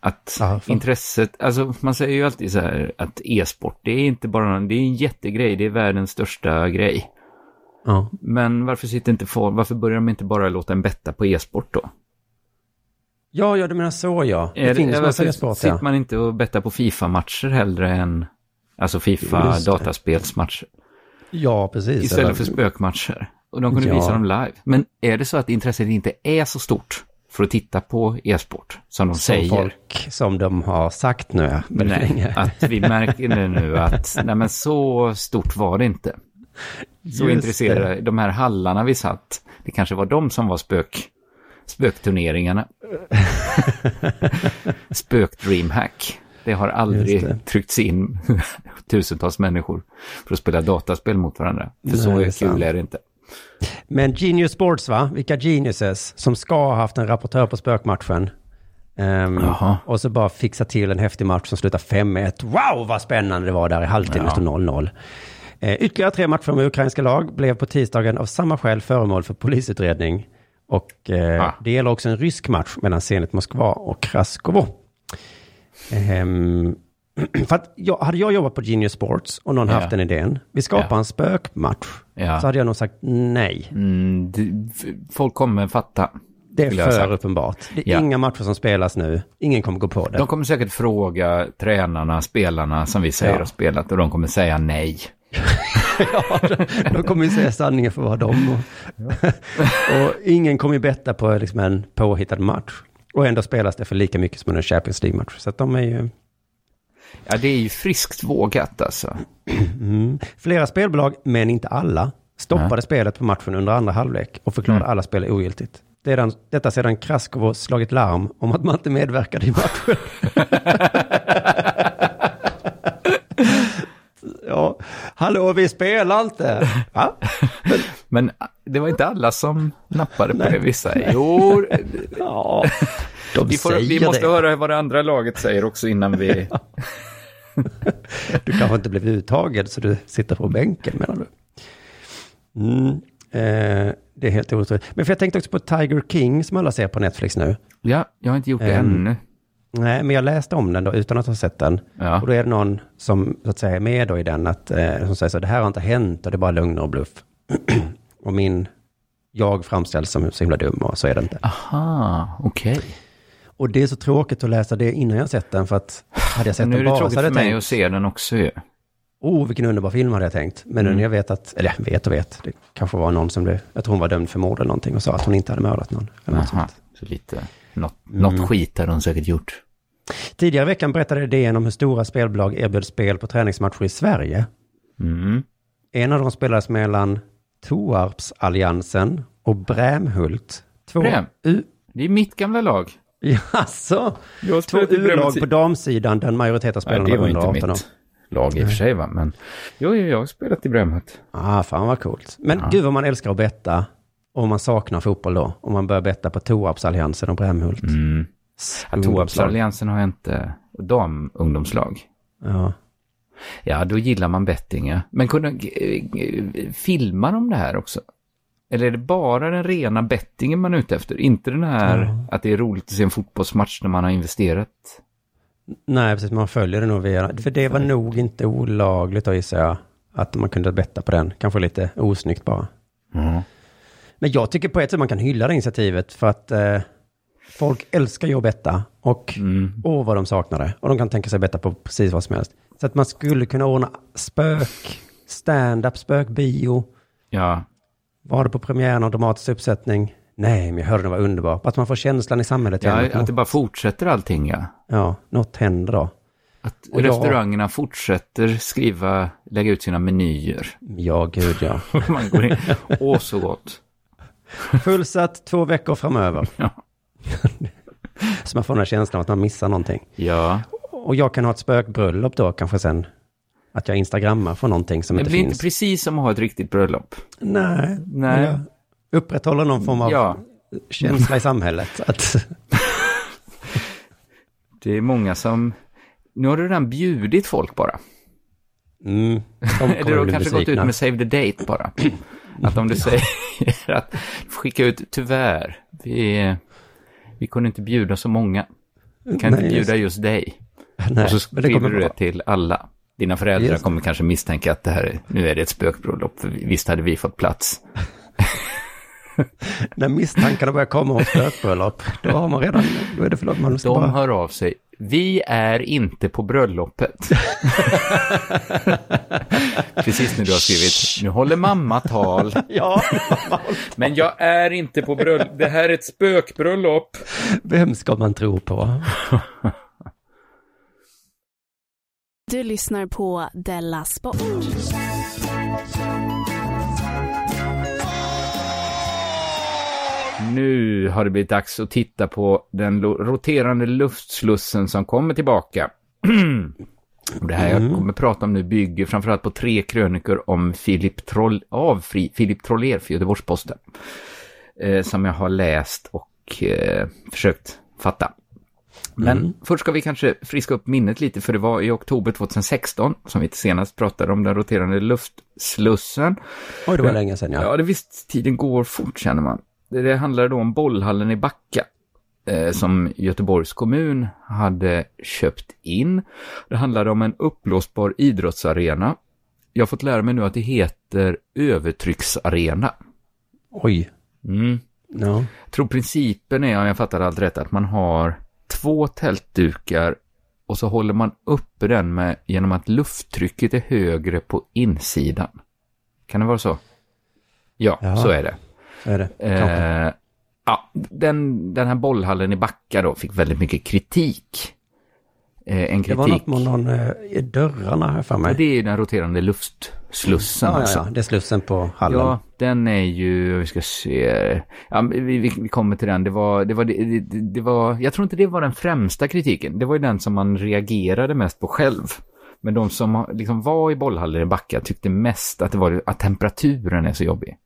Att fan. intresset, alltså man säger ju alltid så här att e-sport, det är inte bara det är en jättegrej, det är världens största grej. Ja. Men varför sitter inte folk, varför börjar de inte bara låta en betta på e-sport då? Ja, ja, du menar så ja. Det Är finns eller massa varför e-sport, sitter ja. man inte och bettar på FIFA-matcher hellre än, alltså FIFA Just det. dataspelsmatcher? Ja, precis. Istället Eller- för spökmatcher. Och de kunde Ja. visa dem live. Men är det så att intresset inte är så stort för att titta på e-sport, som de Som säger? folk som de har sagt nu ja, väldigt Nej, att vi märker det nu att nej men så stort var det inte. Så Just intresserade, de här hallarna vi satt, det kanske var de som var spök, spökturneringarna. (laughs) Spök Dreamhack. Det har aldrig det. tryckts in (laughs) tusentals människor för att spela dataspel mot varandra. För Nej, så är kul sant. är det inte. Men Genius Sports va? Vilka geniuses som ska ha haft en rapportör på spökmatchen. Jaha. och så bara fixa till en häftig match som slutar 5-1. Wow vad spännande det var där i halvtid, stod 0-0. Eh, ytterligare tre matcher med ukrainska lag blev på tisdagen av samma skäl föremål för polisutredning. Och eh, Ah. det gäller också en rysk match mellan Zenit Moskva och Kraskovo. Ehm, (clears throat) för att jag, hade jag jobbat på Genius Sports och någon Ja. haft den idén, vi skapar Ja. en spökmatch, Ja. så hade jag nog sagt nej. Mm, f- folk kommer fatta. Det är för uppenbart. Det är Ja. inga matcher som spelas nu. Ingen kommer gå på det. De kommer säkert fråga tränarna, spelarna som vi säger Ja. har spelat och de kommer säga nej. (laughs) ja, de kommer ju säga sanningen för vad de och, och ingen kommer ju betta på liksom en påhittad match. Och ändå spelas det för lika mycket som en Champions League-match. Så att de är ju... Ja, det är ju friskt vågat alltså. Mm. Flera spelbolag, men inte alla, stoppade Nej. spelet på matchen under andra halvlek och förklarade Mm. alla spel ogiltigt. Det är den, detta sedan Kraskovo slagit larm om att man inte medverkade i matchen. (laughs) ja, hallå vi spelar inte. Ja. (laughs) Men det var inte alla som nappade på Nej. det. Vissa, jo, (laughs) ja, de vi, får, vi måste det. höra vad det andra laget säger också innan vi... (laughs) Du kanske inte blev uttagen så du sitter på bänken menar du? Mm. Eh, det är helt otroligt. Men för jag tänkte också på Tiger King som alla ser på Netflix nu. Ja, jag har inte gjort det Ehm, ännu. Nej, men jag läste om den då utan att ha sett den. Ja. Och då är det någon som så att säga är med då i den, att, eh, som säger så, det här har inte hänt och det är bara lögner och bluff. (clears throat) och min, jag framställs som så himla dum och så är det inte. Aha, okej. Och det är så tråkigt att läsa det innan jag sett den, för att hade jag sett Nu är den det bara så tråkigt hade för jag mig tänkt, att se den också ju. oh vilken underbar film hade jag tänkt. Men nu Mm. när jag vet att, eller vet och vet, det kanske var någon som blev, jag tror hon var dömd för mord eller någonting och sa att hon inte hade mördat någon. Eller Aha, så lite, något, Mm. något skit har de säkert gjort. Tidigare i veckan berättade DN om hur stora spelbolag erbjöd spel på träningsmatcher i Sverige. Mm. En av dem spelades mellan Toarpsalliansen och Brämhult. Två Bräm? U... Det är mitt gamla lag. Jaså? Jag har Två U-lag på damsidan, den majoritet av spelarna var under inte 18 år. lag i och för sig va, men jo, jo, jag har spelat i Brämhult. Ah, fan vad coolt. Men Ja. gud vad man älskar att betta. Om man saknar fotboll då. Om man börjar betta på Toarpsalliansen och Brämhult. Mm. Ja. Toapsalliansen har jag inte, damungdomslag. Ja. Ja, då gillar man betting, ja. Men kunde, eh, eh, filmar de det här också? Eller är det bara den rena bettingen man är ute efter? Inte den här Ja. att det är roligt att se en fotbollsmatch när man har investerat? Nej, precis. Man följer det nog via... För det var nog inte olagligt då gissar jag. Att man kunde betta på den. Kanske lite osnyggt bara. Mm. Men jag tycker på ett sätt man kan hylla det initiativet. För att eh, folk älskar ju att betta. Och Mm. åh vad de saknar det. Och de kan tänka sig betta på precis vad som helst. Så att man skulle kunna ordna spök, stand-up, spökbio. Ja, Var det på premiären och dramatisk uppsättning? Nej, men jag hörde det var underbart. Att man får känslan i samhället. ja att det bara fortsätter allting, ja. ja, något händer då. Att Och jag- restaurangerna fortsätter skriva, lägga ut sina menyer. Ja, gud ja. (laughs) Man går in, åh så gott. Fullsatt två veckor framöver. Ja. (laughs) Så man får den här känslan att man missar någonting. Ja, Och jag kan ha ett spökbröllop då kanske sen. Att jag instagrammar för någonting som det inte blir finns. inte precis som att ha ett riktigt bröllop. Nej. Nej. men jag upprätthåller någon form av Ja. känsla i samhället. Att, (laughs) Det är många som... Nu har du redan bjudit folk bara. mm, (laughs) Eller du har kanske gått ut besvikna. med save the date bara. (clears throat) Att om du säger (laughs) att skicka ut, tyvärr, vi, vi kunde inte bjuda så många. Vi kan Nej, inte bjuda just- dig. Nej, och så skriver du det till alla. Dina föräldrar Just kommer kanske misstänka att det här är, nu är det ett spökbröllop, för visst hade vi fått plats. (laughs) När misstankarna börjar komma om spökbröllop, då har man redan, då är det förlåt, man De bara... hör av sig. Vi är inte på bröllopet. (laughs) Precis när du har skrivit, nu håller mamma tal. (laughs) Ja, Men jag är inte på bröllop, det här är ett spökbröllop. vem ska man tro på? Du lyssnar på Della Sport. Nu har det blivit dags att titta på den roterande luftslussen som kommer tillbaka. (clears throat) Det här jag kommer prata om nu bygger framförallt på tre krönikor om Filip Troll, av Fri, Filip Trollér för Göteborgs-Posten. Eh, som jag har läst och eh, försökt fatta. Men Mm. först ska vi kanske friska upp minnet lite, för det var i oktober 2016 som vi senast pratade om den roterande luftslussen. Oj, det var länge sedan ja. Ja, det visst, tiden går fort känner man. Det, handlar då om bollhallen i Backa. Eh, som Göteborgs kommun hade köpt in. Det handlade om en uppblåsbar idrottsarena. Jag har fått lära mig nu att det heter övertrycksarena. Oj. Mm. Ja. Jag tror principen är, om jag fattar allt rätt, att man har två tältdukar och så håller man uppe den med, genom att lufttrycket är högre på insidan. Kan det vara så? Ja, Ja. så är det. Är det. Eh, ja, den, den här bollhallen i Backa då fick väldigt mycket kritik. Eh, en Det var kritik. något med någon eh, dörrarna här för Ja, mig. det är ju den roterande luftslussen. Ja, ja, alltså. ja, det är slussen på hallen. Ja, den är ju, vi ska se, ja, vi, vi, kommer till den, det var, det var, det, det, det var, jag tror inte det var den främsta kritiken, det var ju den som man reagerade mest på själv. Men de som liksom var i bollhallen i Backa tyckte mest att det var att temperaturen är så jobbig.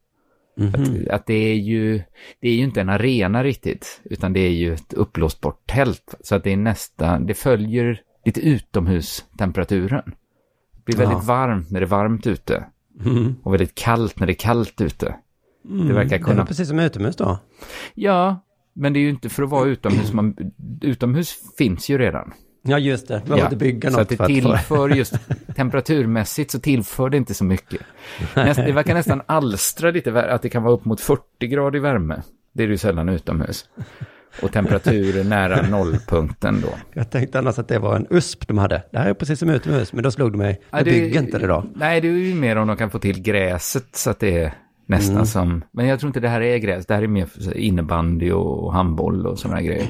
Mhm. Att, att det är ju, det är ju inte en arena riktigt, utan det är ju ett uppblåsbart tält. Så att det är nästan, det följer lite utomhustemperaturen. Det blir väldigt Ja. varmt när det är varmt ute. Mhm. Och väldigt kallt när det är kallt ute. det verkar Det är kunna... precis som utomhus då? Ja, men det är ju inte för att vara utomhus. Man, utomhus finns ju redan. Ja, just det. Vi behöver inte bygga så något att det för att tillför just temperaturmässigt så tillför det inte så mycket. Näst, det verkar nästan alstra lite att det kan vara upp mot 40 grader i värme. Det är det ju sällan utomhus. Och temperaturer nära nollpunkten då. Jag tänkte annars att det var en USP de hade. Det här är precis som utomhus, men då slog de mig. Ja, Jag det- bygger inte det då. Nej, det är ju mer om de kan få till gräset så att det är nästan Mm. som... Men jag tror inte det här är gräs. Det här är mer för innebandy och handboll och sådana grejer.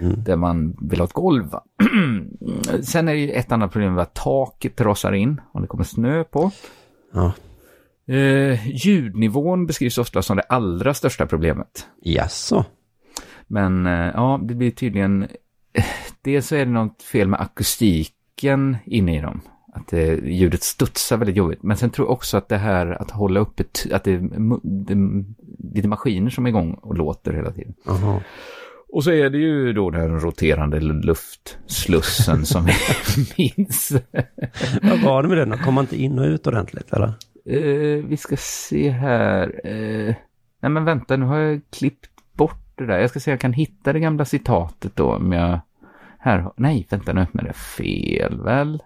Mm. Där man vill ha ett golv. (clears throat) Sen är det ju ett annat problem att taket rasar in om det kommer snö på. Ja. Eh, ljudnivån beskrivs ofta som det allra största problemet. Jaså? Men eh, ja, det blir tydligen... eh, Dels så är det något fel med akustiken inne i dem. Att eh, ljudet studsar väldigt jobbigt. Men sen tror jag också att det här att hålla uppe, att det är, mu- det är lite maskiner som är igång och låter hela tiden. Jaha. Och så är det ju då den roterande luftslussen som vi (laughs) minns. Vad var det med den? Kom man inte in och ut ordentligt eller? Eh, vi ska se här. Eh, nej men vänta, nu har jag klippt bort det där. Jag ska se om jag kan hitta det gamla citatet då. Om jag... Här, nej, vänta nu öppnade jag fel väl?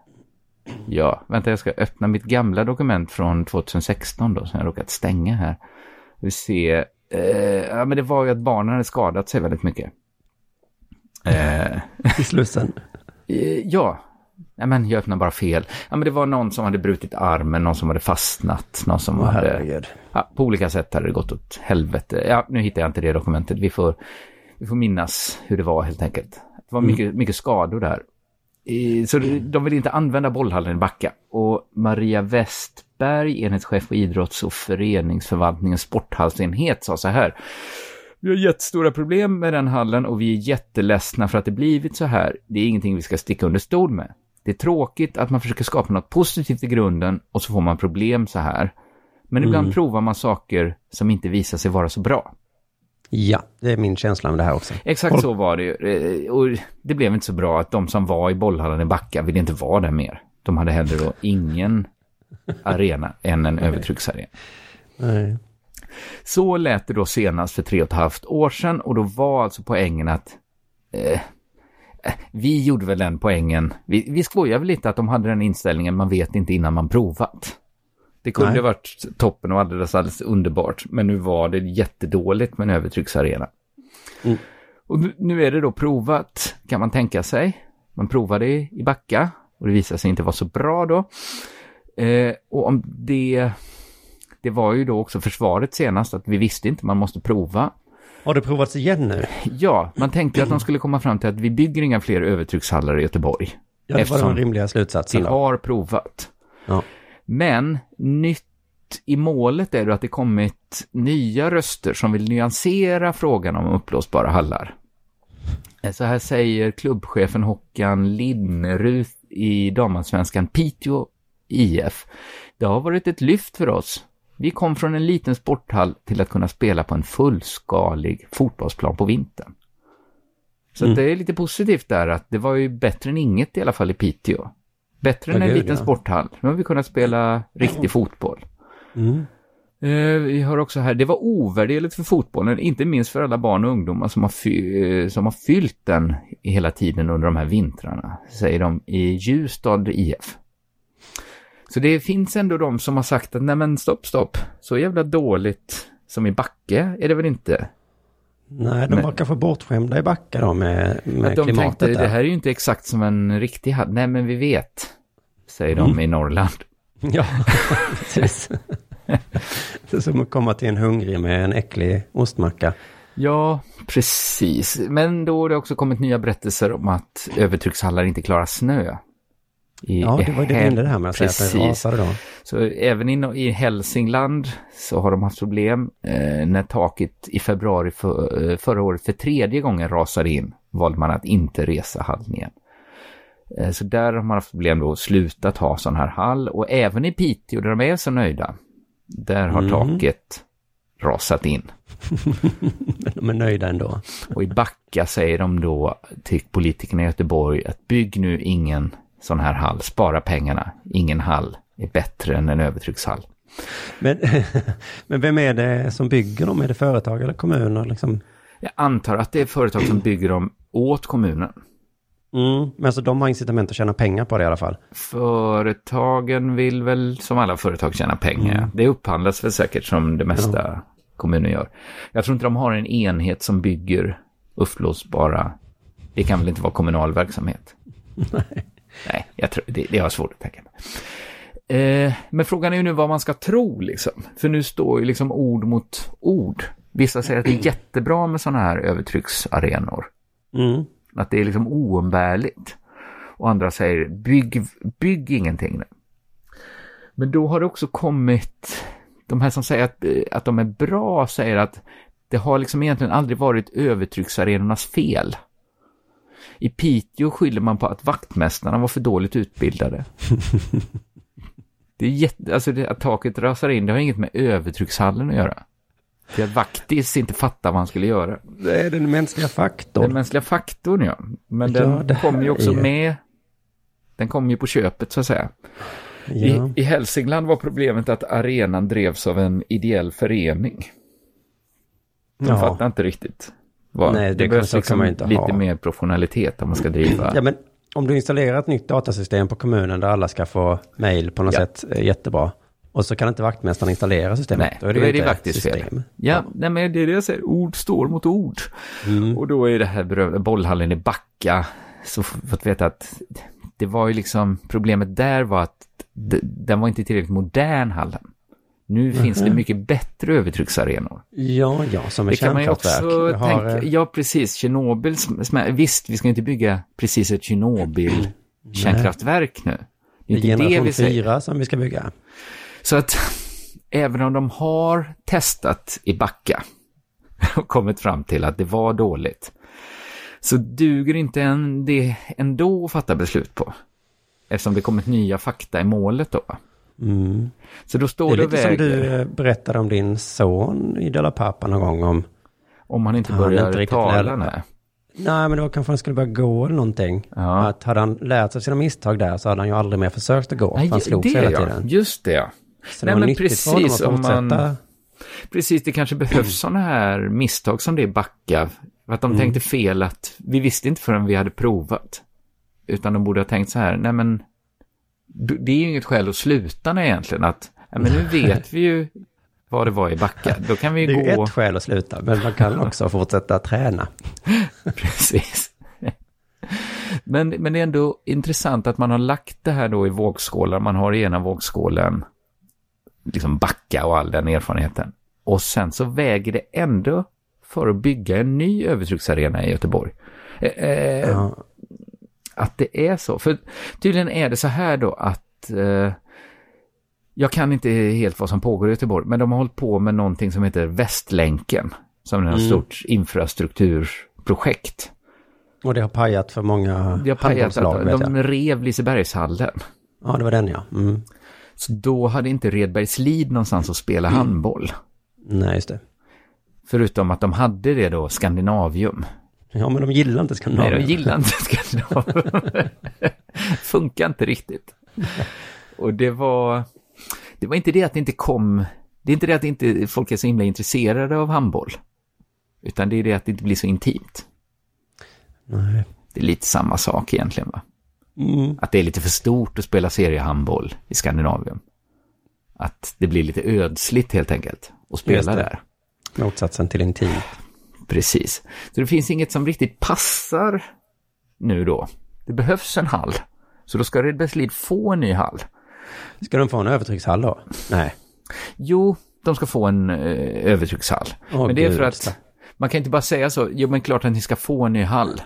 Ja, vänta jag ska öppna mitt gamla dokument från 2016 då som jag råkat stänga här. Vi ser. Eh, ja men det var ju att barnen hade skadat sig väldigt mycket. Eh, I slussen? (laughs) Eh, Ja, Nej, men jag öppnade bara fel. Ja, men det var någon som hade brutit armen, någon som hade fastnat, någon som Åh, hade... Ja, på olika sätt hade det gått åt helvete. Ja, nu hittar jag inte det dokumentet. Vi får, vi får minnas hur det var helt enkelt. Det var Mm. mycket, mycket skador där. Eh, Så de vill inte använda bollhallen i Backa. Och Maria Westberg, enhetschef på idrotts- och föreningsförvaltningens sporthallsenhet, sa så här. Vi har jättestora problem med den hallen och vi är jätteledsna för att det blivit så här. Det är ingenting vi ska sticka under stol med. Det är tråkigt att man försöker skapa något positivt i grunden och så får man problem så här. Men ibland Mm. provar man saker som inte visar sig vara så bra. Ja, det är min känsla med det här också. Exakt så var det ju. Eh, Och det blev inte så bra att de som var i bollhallen i Backa ville inte vara där mer. De hade hellre då ingen arena än en övertrycksarena. Nej. Så lät det då senast för tre och ett halvt år sedan och då var alltså poängen att eh, vi gjorde väl den poängen. Vi, vi skojar väl lite att de hade den inställningen, man vet inte innan man provat. Det kunde Nej. ha varit toppen och alldeles, alldeles underbart, men nu var det jättedåligt med en övertrycksarena. Mm. Och nu, är det då provat, kan man tänka sig. Man provade i, i Backa och det visade sig inte vara så bra då. Eh, och om det, det var ju då också försvaret senast att vi visste inte, man måste prova. Har det provats igen nu? Ja, man tänkte att de skulle komma fram till att vi bygger inga fler övertryckshallar i Göteborg. Ja, det var den rimliga vi slutsatsen då. har provat. Ja. Men nytt i målet är då att det kommit nya röster som vill nyansera frågan om upplåsbara hallar. Eh, Så här säger klubbchefen Håkan Linnerud i damallsvenskan Piteå IF. Det har varit ett lyft för oss. Vi kom från en liten sporthall till att kunna spela på en fullskalig fotbollsplan på vintern. Så Mm. det är lite positivt där att det var ju bättre än inget i alla fall i Piteå. Bättre Ja, än en gud, liten ja. sporthall. Nu har vi kunnat spela riktig fotboll. Mm. Eh, vi har också här, det var ovärderligt för fotbollen, inte minst för alla barn och ungdomar som har, fy, eh, som har fyllt den hela tiden under de här vintrarna, säger de i Ljusdal IF. Så det finns ändå de som har sagt att nej men stopp, stopp, så jävla dåligt som i Backe är det väl inte? Nej, de Men- var kanske bortskämda i Backa då med, med Att de klimatet tänkte, där. det här är ju inte exakt som en riktig hall. Nej men vi vet, säger de Mm. i Norrland. (laughs) Ja, precis. (laughs) det är som att komma till en hungrig med en äcklig ostmacka. Ja, precis. Men då har det också kommit nya berättelser om att övertryckshallar inte klarar snö. I, Ja, det var det inledde det här med att säga att det Precis. rasade då. Så även in, i Hälsingland så har de haft problem eh, när taket i februari för, eh, förra året för tredje gången rasade in valde man att inte resa hallen igen. Eh, så där har man haft problem då att sluta ha sån här hall och även i Piteå där de är så nöjda, där har Mm. taket rasat in. (laughs) Men de är nöjda ändå. Och i Backa säger de då till politikerna i Göteborg att bygg nu ingen sån här hall, spara pengarna, ingen hall är bättre än en övertryckshall. Men, (laughs) men vem är det som bygger dem? Är det företag eller kommuner? Liksom? Jag antar att det är företag som bygger dem åt kommunen. Mm, men alltså de har incitament att tjäna pengar på det i alla fall. Företagen vill väl som alla företag tjäna pengar. Mm. Det upphandlas väl säkert som det mesta Ja. kommunen gör. Jag tror inte de har en enhet som bygger uppblåsbara. Det kan väl inte vara kommunal verksamhet? (laughs) Nej. Nej, jag tror, det, det har jag svårt att tänka mig. Eh, men frågan är ju nu vad man ska tro liksom. För nu står ju liksom ord mot ord. Vissa säger att det är (clears throat) jättebra med sådana här övertrycksarenor. Mm. Att det är liksom oumbärligt. Och andra säger bygg, bygg ingenting nu. Men då har det också kommit, de här som säger att, eh, att de är bra säger att det har liksom egentligen aldrig varit övertrycksarenornas fel. I Piteå skyller man på att vaktmästarna var för dåligt utbildade. (laughs) Det är jätte, alltså det, att taket rasar in, det har inget med övertryckshallen att göra. Det är att vaktis inte fattar vad han skulle göra. Det är den mänskliga faktorn. Den mänskliga faktorn, ja. Men Ja, den kommer ju också är- med. Den kommer ju på köpet, så att säga. Ja. I, I Hälsingland var problemet att arenan drevs av en ideell förening. De Ja. fattar inte riktigt. Vad, Nej, det det behövs liksom man inte lite ha. mer professionalitet om man ska driva. Ja, men om du installerar ett nytt datasystem på kommunen där alla ska få mail på något Ja. sätt, är jättebra. Och så kan inte vaktmästaren installera systemet. Nej, då är det, inte faktiskt fel. system. Ja, Nej, men det är det jag säger. Ord står mot ord. Mm. Och då är det här berömda bollhallen i Backa. Så fått veta att det var ju liksom, problemet där var att den var inte tillräckligt modern hallen. Nu finns det Mhm. mycket bättre övertrycksarenor. Ja, ja, som Det ett kärnkraftverk. har, tänka. eh, Ja, precis. Tjernobyl. Visst, vi ska inte bygga precis ett Tjernobyl kärnkraftverk nu. Det är Det inte det generation vi säger. fyra som vi ska bygga. Så att även om de har testat i Backa (laughs) och kommit fram till att det var dåligt, så duger inte en, det ändå att fatta beslut på. Eftersom det kommit nya fakta i målet då. Mm. Så då Det står är det, lite och som du eh, berättade om din son i Della Pappa någon gång om. Om han inte Han börjar inte riktigt tala, lär- nej. Nej, men det var kanske han skulle börja gå eller någonting. Ja. Att hade han lärt sig sina misstag där så hade han ju aldrig mer försökt att gå. Nej, för han slog sig det hela ja. tiden. Just det ja. Så det var honom att om man... Precis, det kanske behövs sådana här misstag som det i Backa. Att de Mm. tänkte fel att vi visste inte förrän vi hade provat. Utan de borde ha tänkt så här, nej men det är ju inget skäl att sluta när egentligen att, men nu vet vi ju vad det var i Backa. (laughs) Då kan vi Det är ju gå... ett skäl att sluta, men man kan (laughs) också fortsätta träna. (laughs) Precis. Men, men det är ändå intressant att man har lagt det här då i vågskålar. Man har i ena vågskålen liksom backa och all den erfarenheten. Och sen så väger det ändå för att bygga en ny övertrycksarena i Göteborg. Eh, eh, Ja. Att det är så. För tydligen är det så här då att eh, jag kan inte helt vad som pågår i Göteborg, men de har hållit på med någonting som heter Västlänken. Som är ett Mm. stort infrastrukturprojekt. Och det har pajat för många Det har pajat att vet de jag. rev Lisebergshallen. Ja, det var den ja. Mm. Så då hade inte Redbergslid någonstans att spela handboll. Nej, just det. Förutom att de hade det då, Skandinavium. Ja, men de gillar inte Nej, Skandinavien. de gillar inte (laughs) Skandinavium. Funkar inte riktigt. Och det var, det var inte det att det inte kom, det är inte det att inte folk är så himla intresserade av handboll. Utan det är det att det inte blir så intimt. Nej. Det är lite samma sak egentligen va? Mm. Att det är lite för stort att spela seriehandboll i Skandinavien. Att det blir lite ödsligt helt enkelt att spela där. Motsatsen till intimt. Precis. Så det finns inget som riktigt passar nu då. Det behövs en hall. Så då ska Redbergslid få en ny hall. Ska de få en övertryckshall då? Nej. Jo, de ska få en eh, övertryckshall. Åh, men det är för att man kan inte bara säga så, jo men klart att ni ska få en ny hall.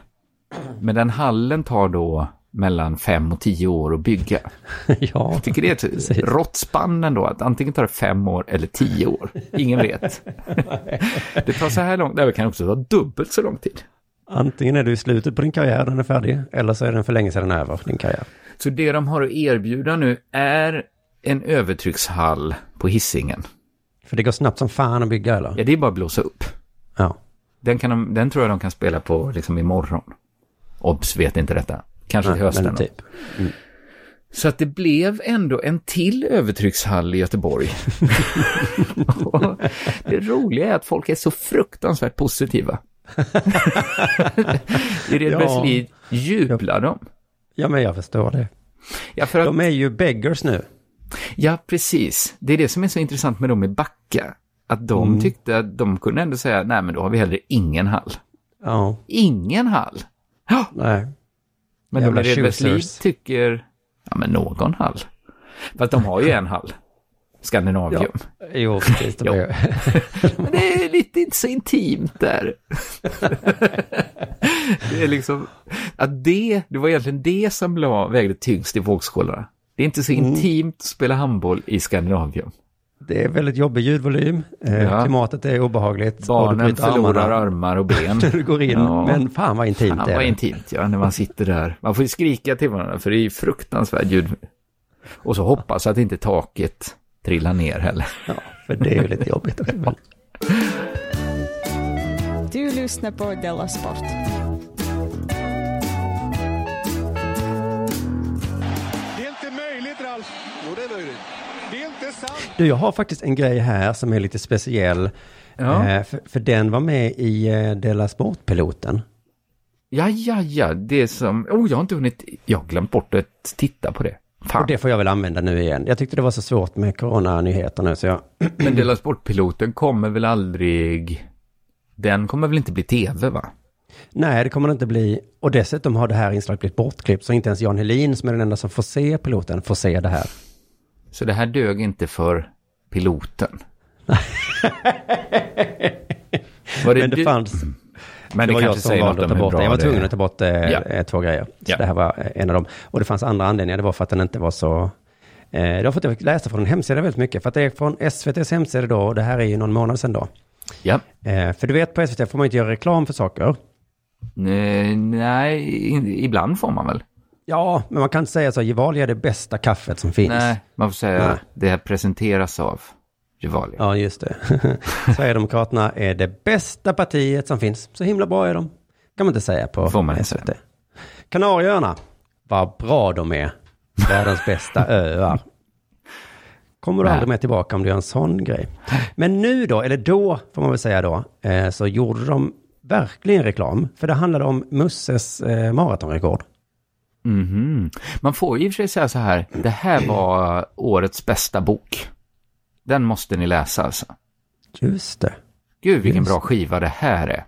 Men den hallen tar då mellan fem och tio år att bygga. (laughs) ja. Jag tycker det är ett rått spann ändå, att antingen tar det fem år eller tio år. Ingen vet. (laughs) det tar så här långt, det kan också ta dubbelt så lång tid. Antingen är du i slutet på din karriär, den är färdig, eller så är den för länge sedan över, din karriär. Så det de har att erbjuda nu är en övertryckshall på hissingen. För det går snabbt som fan att bygga, eller? Ja, det är bara att blåsa upp. Ja. Den, kan de, den tror jag de kan spela på liksom imorgon. Obs vet inte detta. Kanske till hösten. typ. Mm. Så att det blev ändå en till övertryckshall i Göteborg. (laughs) Det roliga är att folk är så fruktansvärt positiva. I Redbergslid jublar de. Ja, men jag förstår det. Ja, för att, De är ju beggars nu. ja, precis. Det är det som är så intressant med dem i Backa. Att de Mm. tyckte att de kunde ändå säga, nej men då har vi hellre ingen hall. Ja, Ingen hall. nej. Men Jävla de Redbergslid choosers. tycker, ja men någon hall. Fast de har ju en hall. Skandinavium. Jo, (laughs) precis. De Jo. är... (laughs) Men det är lite inte så intimt där. (laughs) det är liksom, att det, det var egentligen det som la, vägde tyngst i vågskålarna. Det är inte så Mm. intimt att spela handboll i Skandinavium. Det är väldigt jobbig ljudvolym. Eh, Ja. Klimatet är obehagligt. Barnen förlorar armarna armar och ben. (laughs) när du går in. Ja. Men fan vad intimt Fan det vad är. intimt, ja, när man sitter där. Man får ju skrika till varandra, för det är ju fruktansvärt ljud. Och så hoppas att inte taket trillar ner heller. Ja, för det är ju lite jobbigt. (laughs) också. Du lyssnar på Della Sport. Det är inte möjligt, Ralf. Jo, det är möjligt. Det är inte sant. Du, jag har faktiskt en grej här som är lite speciell. Ja. Eh, för, för den var med i eh, Della Sport-piloten. Ja, ja, ja, det som, oh, jag har inte hunnit, jag har glömt bort att titta på det. Fan. Och det får jag väl använda nu igen. Jag tyckte det var så svårt med coronanyheter nu så jag... (clears throat) Men Dela Sportpiloten kommer väl aldrig... Den kommer väl inte bli tv, va? Nej, det kommer det inte bli. Och dessutom har det här inslaget blivit bortklippt så inte ens Jan Helin som är den enda som får se piloten får se det här. Så det här dög inte för piloten. (laughs) Var Men det du- fanns... Men det det, var jag som valde att ta bort det. Jag var det tvungen att ta bort eh, Ja. eh, två grejer. Så Ja. det här var eh, en av dem. Och det fanns andra anledningar. Det var för att den inte var så... Eh, det var för att jag fick läsa från en hemsida väldigt mycket. För att det är från SVTs hemsida då. Och det här är ju någon månad sedan då. Ja. Eh, för du vet på SVT får man inte göra reklam för saker. Nej, nej, in- ibland får man väl. Ja, men man kan inte säga så. Gevalia är det bästa kaffet som finns. Nej, man får säga Nej. det här presenteras av Gevalia. Ja, just det. (laughs) Sverigedemokraterna är det bästa partiet som finns. Så himla bra är de. Kan man inte säga på Får man inte SVT. Kanarieöarna. Vad bra de är. Världens bästa (laughs) öar. Kommer du Nej. aldrig mer tillbaka om du gör en sån grej. Men nu då, eller då får man väl säga då, eh, så gjorde de verkligen reklam. För det handlade om Musses eh, maratonrekord. Mhm. Man får ju i och för sig säga så här, det här var årets bästa bok. Den måste ni läsa alltså. Just det. Gud vilken Just bra skiva det här är.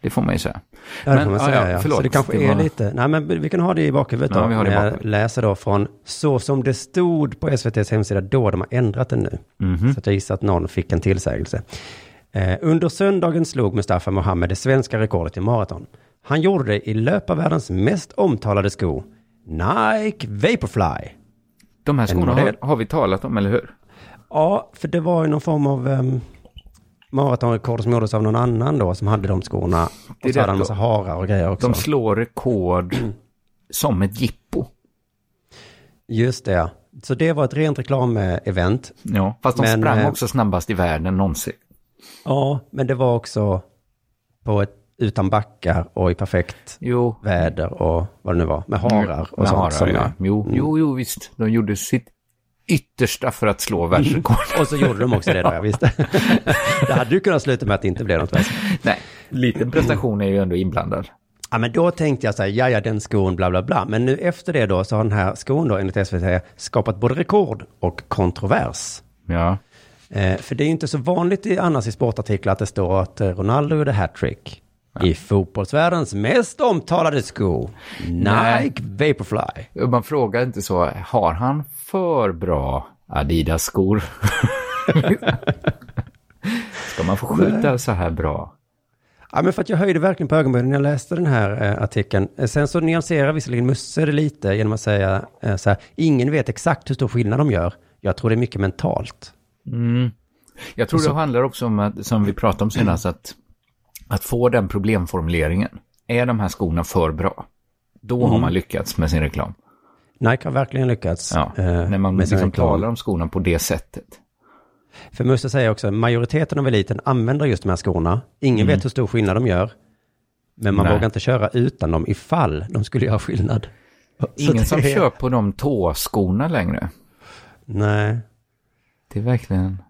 Det får man ju säga. Ja, det får man säga. ja, Ja, förlåt, så det kanske det är var- lite... Nej, men vi kan ha det i bakhuvudet då. Ja, vi har det när jag läser då från så som det stod på SVTs hemsida då. De har ändrat den nu. Mhm. Så jag gissar att någon fick en tillsägelse. Eh, under söndagen slog Mustafa Mohamed det svenska rekordet i maraton. Han gjorde det i löparvärldens mest omtalade sko, Nike Vaporfly. De här skorna har, har vi talat om, eller hur? Ja, för det var ju någon form av um, maratonrekord som gjordes av någon annan då, som hade de skorna. Det Och så hade han massa harar och grejer också. De slår rekord (clears throat) som ett jippo. Just det, ja. Så det var ett rent reklamevent. Ja, fast de Men, sprang eh, också snabbast i världen någonsin. Ja, men det var också på ett utan backar och i perfekt Jo. väder och vad det nu var, med harar och Med sånt. harar, som ja. Jo, Mm. jo, jo, visst. De gjorde sitt yttersta för att slå världsrekord. (laughs) Och så gjorde de också det då, jag visste. (laughs) det hade ju kunnat sluta med att det inte blev något världsrekord. Nej, liten prestation är ju ändå inblandad. Ja, men då tänkte jag så här, ja, ja, den skon, bla, bla, bla. Men nu efter det då så har den här skon då, enligt SVT, skapat både rekord och kontrovers. Ja. Eh, för det är ju inte så vanligt i, annars i sportartiklar att det står att eh, Ronaldo gjorde hattrick i fotbollsvärldens mest omtalade sko. Nike Vaporfly. Man frågar inte så, har han för bra Adidas-skor? (laughs) Ska man få skjuta så här bra? Ja, men för att jag höjde verkligen på ögonbrynen när jag läste den här eh, artikeln. Eh, sen så nyanserar visserligen Musse det lite genom att säga eh, så här, ingen vet exakt hur stor skillnad de gör. Jag tror det är mycket mentalt. Mm. Jag tror så- det handlar också om, att, som vi pratade om senast, (clears throat) att, att få den problemformuleringen. Är de här skorna för bra? Då har Mm. man lyckats med sin reklam. Nike har verkligen lyckats. Ja, eh, när man liksom reklam. talar om skorna på det sättet. För Musse säger också, majoriteten av eliten använder just de här skorna. Ingen Mm. vet hur stor skillnad de gör. Men man Nej. vågar inte köra utan dem ifall de skulle göra skillnad. Ingen som det- kör på de tåskorna längre. Nej. Det är verkligen...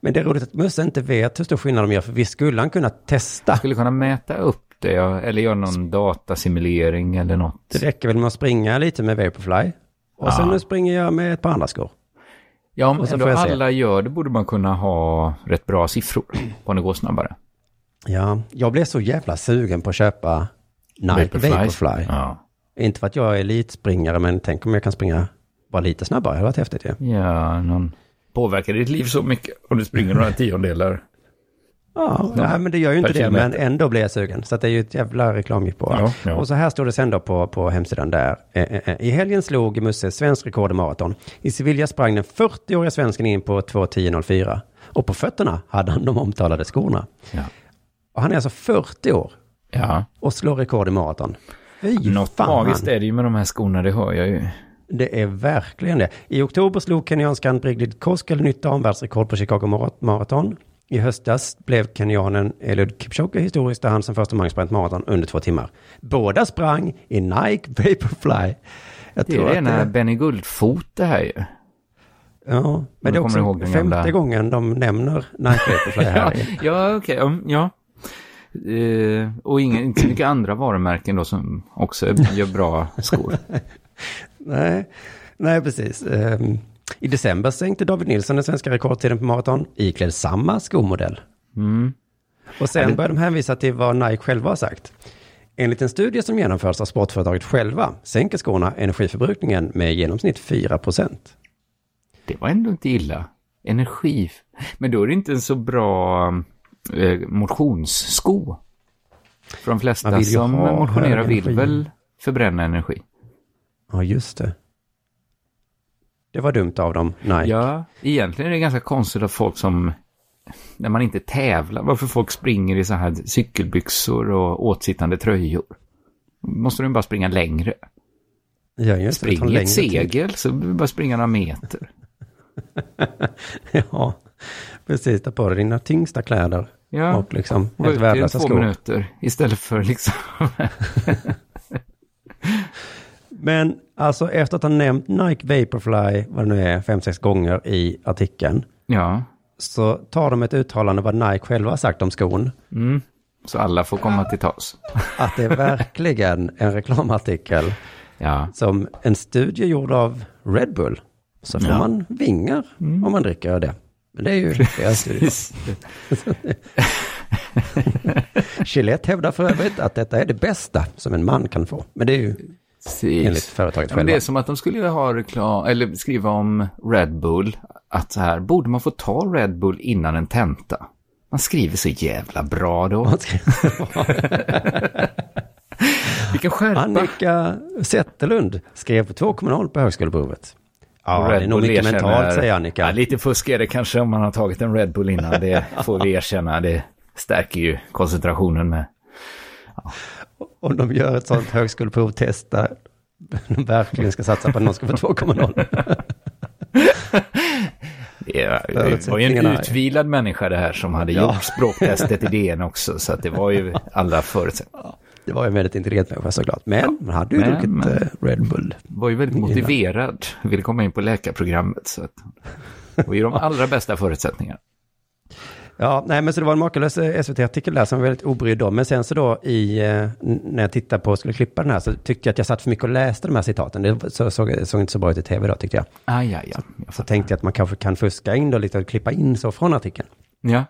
Men det är roligt att Musse inte vet hur stor skillnad de gör, för vi skulle han kunna testa. Skulle kunna mäta upp det, ja, eller göra någon datasimulering eller något. Det räcker väl med att springa lite med Vaporfly. Och sen Ja. nu springer jag med ett par andra skor. Ja, om ändå jag alla gör det borde man kunna ha rätt bra siffror (clears throat) på när det går snabbare. Ja, jag blev så jävla sugen på att köpa Nike Vaporfly. Vaporfly. Ja. Inte för att jag är elitspringare, men tänk om jag kan springa bara lite snabbare. Det hade varit häftigt ju. Ja, någon... Påverkar ditt liv så mycket om du springer några tiondelar? Ja, Ja, nej, men det gör ju inte det, men ändå blir jag sugen. Så att det är ju ett jävla reklamjippå. Ja, ja. Och så här står det sen då på, på hemsidan där. Eh, eh, eh. I helgen slog Musse svensk rekord i maraton. I Sevilla sprang den 40-åriga svensken in på 2.10.04. Och på fötterna hade han de omtalade skorna. Och han är alltså 40 år och slår rekord i maraton. Fy Något fan. magiskt är det ju med de här skorna, det hör jag ju. Det är verkligen det. I oktober slog kenyanskan Brigid Koskel nytt damvärldsrekord på Chicago Mara- Marathon. I höstas blev kenyanen Eliud Kipchoge historiskt där han som första man sprang maraton under två timmar. Båda sprang i Nike Vaporfly. Jag Det är rena det, Benny Guldfot det här ju. ja, men det är också ihåg femte gamla- gången de nämner Nike Vaporfly här. (laughs) ja okej. um, ja. Eh, och ingen, inte så mycket andra varumärken då som också gör bra skor. (laughs) Nej, nej precis. Ehm, I december sänkte David Nilsson den svenska rekordtiden på maraton, iklädd samma skomodell. Mm. Och sen börjar de hänvisa till vad Nike själva har sagt. Enligt en studie som genomförs av sportföretaget själva sänker skorna energiförbrukningen med i genomsnitt 4 procent. Det var ändå inte illa. Energi. Men då är det inte en så bra eh, motionssko. För de flesta som motionerar vill väl förbränna energi. Ja, just det. Det var dumt av dem, Nike. Ja, egentligen är det ganska konstigt att folk som, när man inte tävlar, varför folk springer i så här cykelbyxor och åtsittande tröjor. Måste de bara springa längre. Ja, just det. Spring ett tid. segel så behöver du bara springa några meter. (laughs) ja, precis. Ta på dig dina tyngsta kläder. Ja, Och liksom helt i värdelösa två skor. minuter istället för liksom... (laughs) Men alltså efter att ha nämnt Nike Vaporfly, vad det nu är, fem, sex gånger i artikeln. Ja. Så tar de ett uttalande vad Nike själva har sagt om skon. Mm. Så alla får komma till tals. Att det är verkligen en reklamartikel. Ja. Som en studie gjord av Red Bull. Så får Ja. man vingar om man dricker det. Men det är ju deras studie. (laughs) Gillette hävdar för övrigt att detta är det bästa som en man kan få. Men det är ju Precis. enligt företaget Ja, men själva. det är som att de skulle ha reklam, eller skriva om Red Bull, att så här, borde man få ta Red Bull innan en tenta? Man skriver så jävla bra då. (laughs) Vilken skärpa. Annika Zetterlund skrev på 2,0 på högskoleprovet. Ja, Red det är nog mycket erkänner- mentalt, säger Annika. Ja, lite fusk är det kanske om man har tagit en Red Bull innan. Det får vi erkänna. Det stärker ju koncentrationen med. Om de gör ett sånt högskoleprovtest där de verkligen ska satsa på att någon ska få (laughs) 2,0. Det var ju en utvilad människa det här som hade Ja. gjort språktestet i DN också. Så att det var ju alla förutsättningar. Det var ju en väldigt intelligent människa såklart. Men man hade ju Men- druckit men- eh, Red Bull. var ju väldigt motiverad. Ville komma in på läkarprogrammet. Så att det var ju de allra bästa förutsättningarna. Ja, nej men så det var en makalös eh, SVT-artikel där som var väldigt obrydd om. Men sen så då i, eh, när jag tittade på och skulle klippa den här så tyckte jag att jag satt för mycket och läste de här citaten. Det så, såg, såg inte så bra ut i tv då tyckte jag. Aj, aj, aj. Så tänkte jag att man kanske kan fuska in då lite och klippa in så från artikeln. Ja.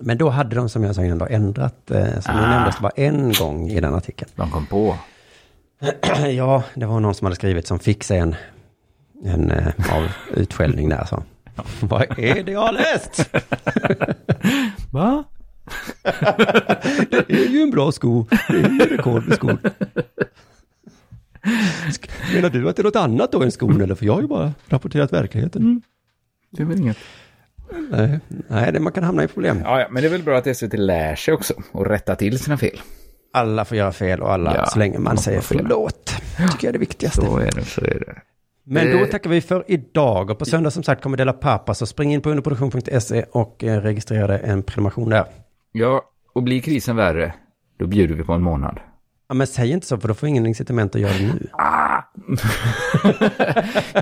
Men då hade de som jag sa innan då ändrat, eh, som Ah. ah. nämndes bara en gång i den artikeln. De kom på. (clears throat) ja, det var någon som hade skrivit som fick sig en, en eh, av utskällning där. Så. (laughs) Vad är det jag har läst? (laughs) Va? (laughs) det är ju en bra sko. Det är ju rekord med skor. Sk- Menar du att det är något annat då än skon eller? För jag har ju bara rapporterat verkligheten. Det är väl inget. Nej, nej det, man kan hamna i problem. Ja, ja, men det är väl bra att SVT lär sig också och rätta till sina fel. Alla får göra fel och alla, Ja, så länge man man säger förlåt. Tycker jag är det viktigaste. Så är det, så är det. Men då tackar vi för idag och på söndag som sagt kommer Dela Pappa så spring in på underproduktion.se och eh, registrera en prenumeration där. Ja, och blir krisen värre, då bjuder vi på en månad. Ja, men säg inte så för då får ingen incitament att göra det nu.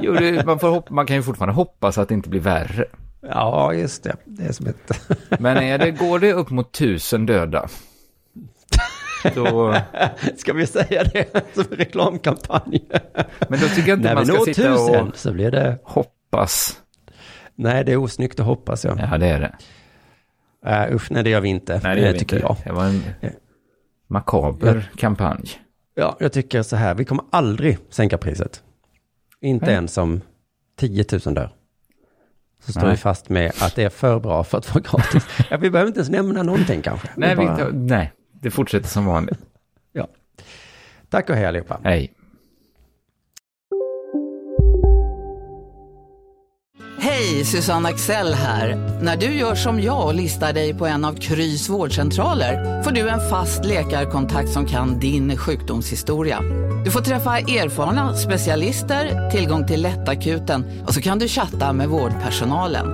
(laughs) jo, det, man, får hopp, man kan ju fortfarande hoppas att det inte blir värre. Ja, just det. Det är som ett... Men är det, går det upp mot tusen döda? Då... (laughs) Ska vi säga det som reklamkampanj? Men då tycker jag inte När man vi ska sitta tusen och så blir det... hoppas. Nej, det är osnyggt att hoppas, ja. Ja, det är det. Uh, usch, nej det gör vi inte. Nej, det gör vi tycker inte. jag. Det var en makaber kampanj. Ja, jag tycker så här, vi kommer aldrig sänka priset. Inte Nej. ens om 10 000 dör. Så står Nej. vi fast med att det är för bra för att vara gratis. (laughs) ja, vi behöver inte ens nämna någonting kanske. Nej, bara... vi, nej, det fortsätter som vanligt. (laughs) Ja. Tack och hej allihopa. Hej. Hej, Susanne Axel här. När du gör som jag och listar dig på en av Krys vårdcentraler får du en fast läkarkontakt som kan din sjukdomshistoria. Du får träffa erfarna specialister, tillgång till lättakuten och så kan du chatta med vårdpersonalen.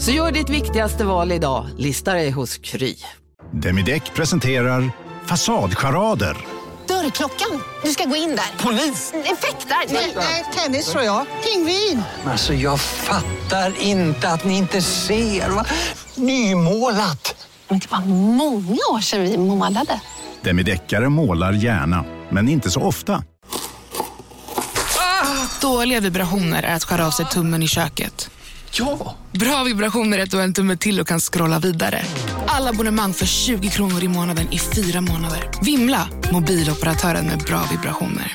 Så gör ditt viktigaste val idag, lista dig hos Kry. Demideck presenterar Fasadcharader. Dörrklockan. Du ska gå in där. Polis? Effektar? Nej, tennis tror jag. Pingvin. Alltså jag fattar inte att ni inte ser. Va? Nymålat! Men det var många år sedan vi målade. Demideckare målar gärna, men inte så ofta. Dåliga vibrationer är att skära av sig tummen i köket. Ja! Bra vibrationer är ett och en tumme till och kan scrolla vidare. Alla abonnemang för 20 kronor i månaden i fyra månader. Vimla! Mobiloperatören med bra vibrationer.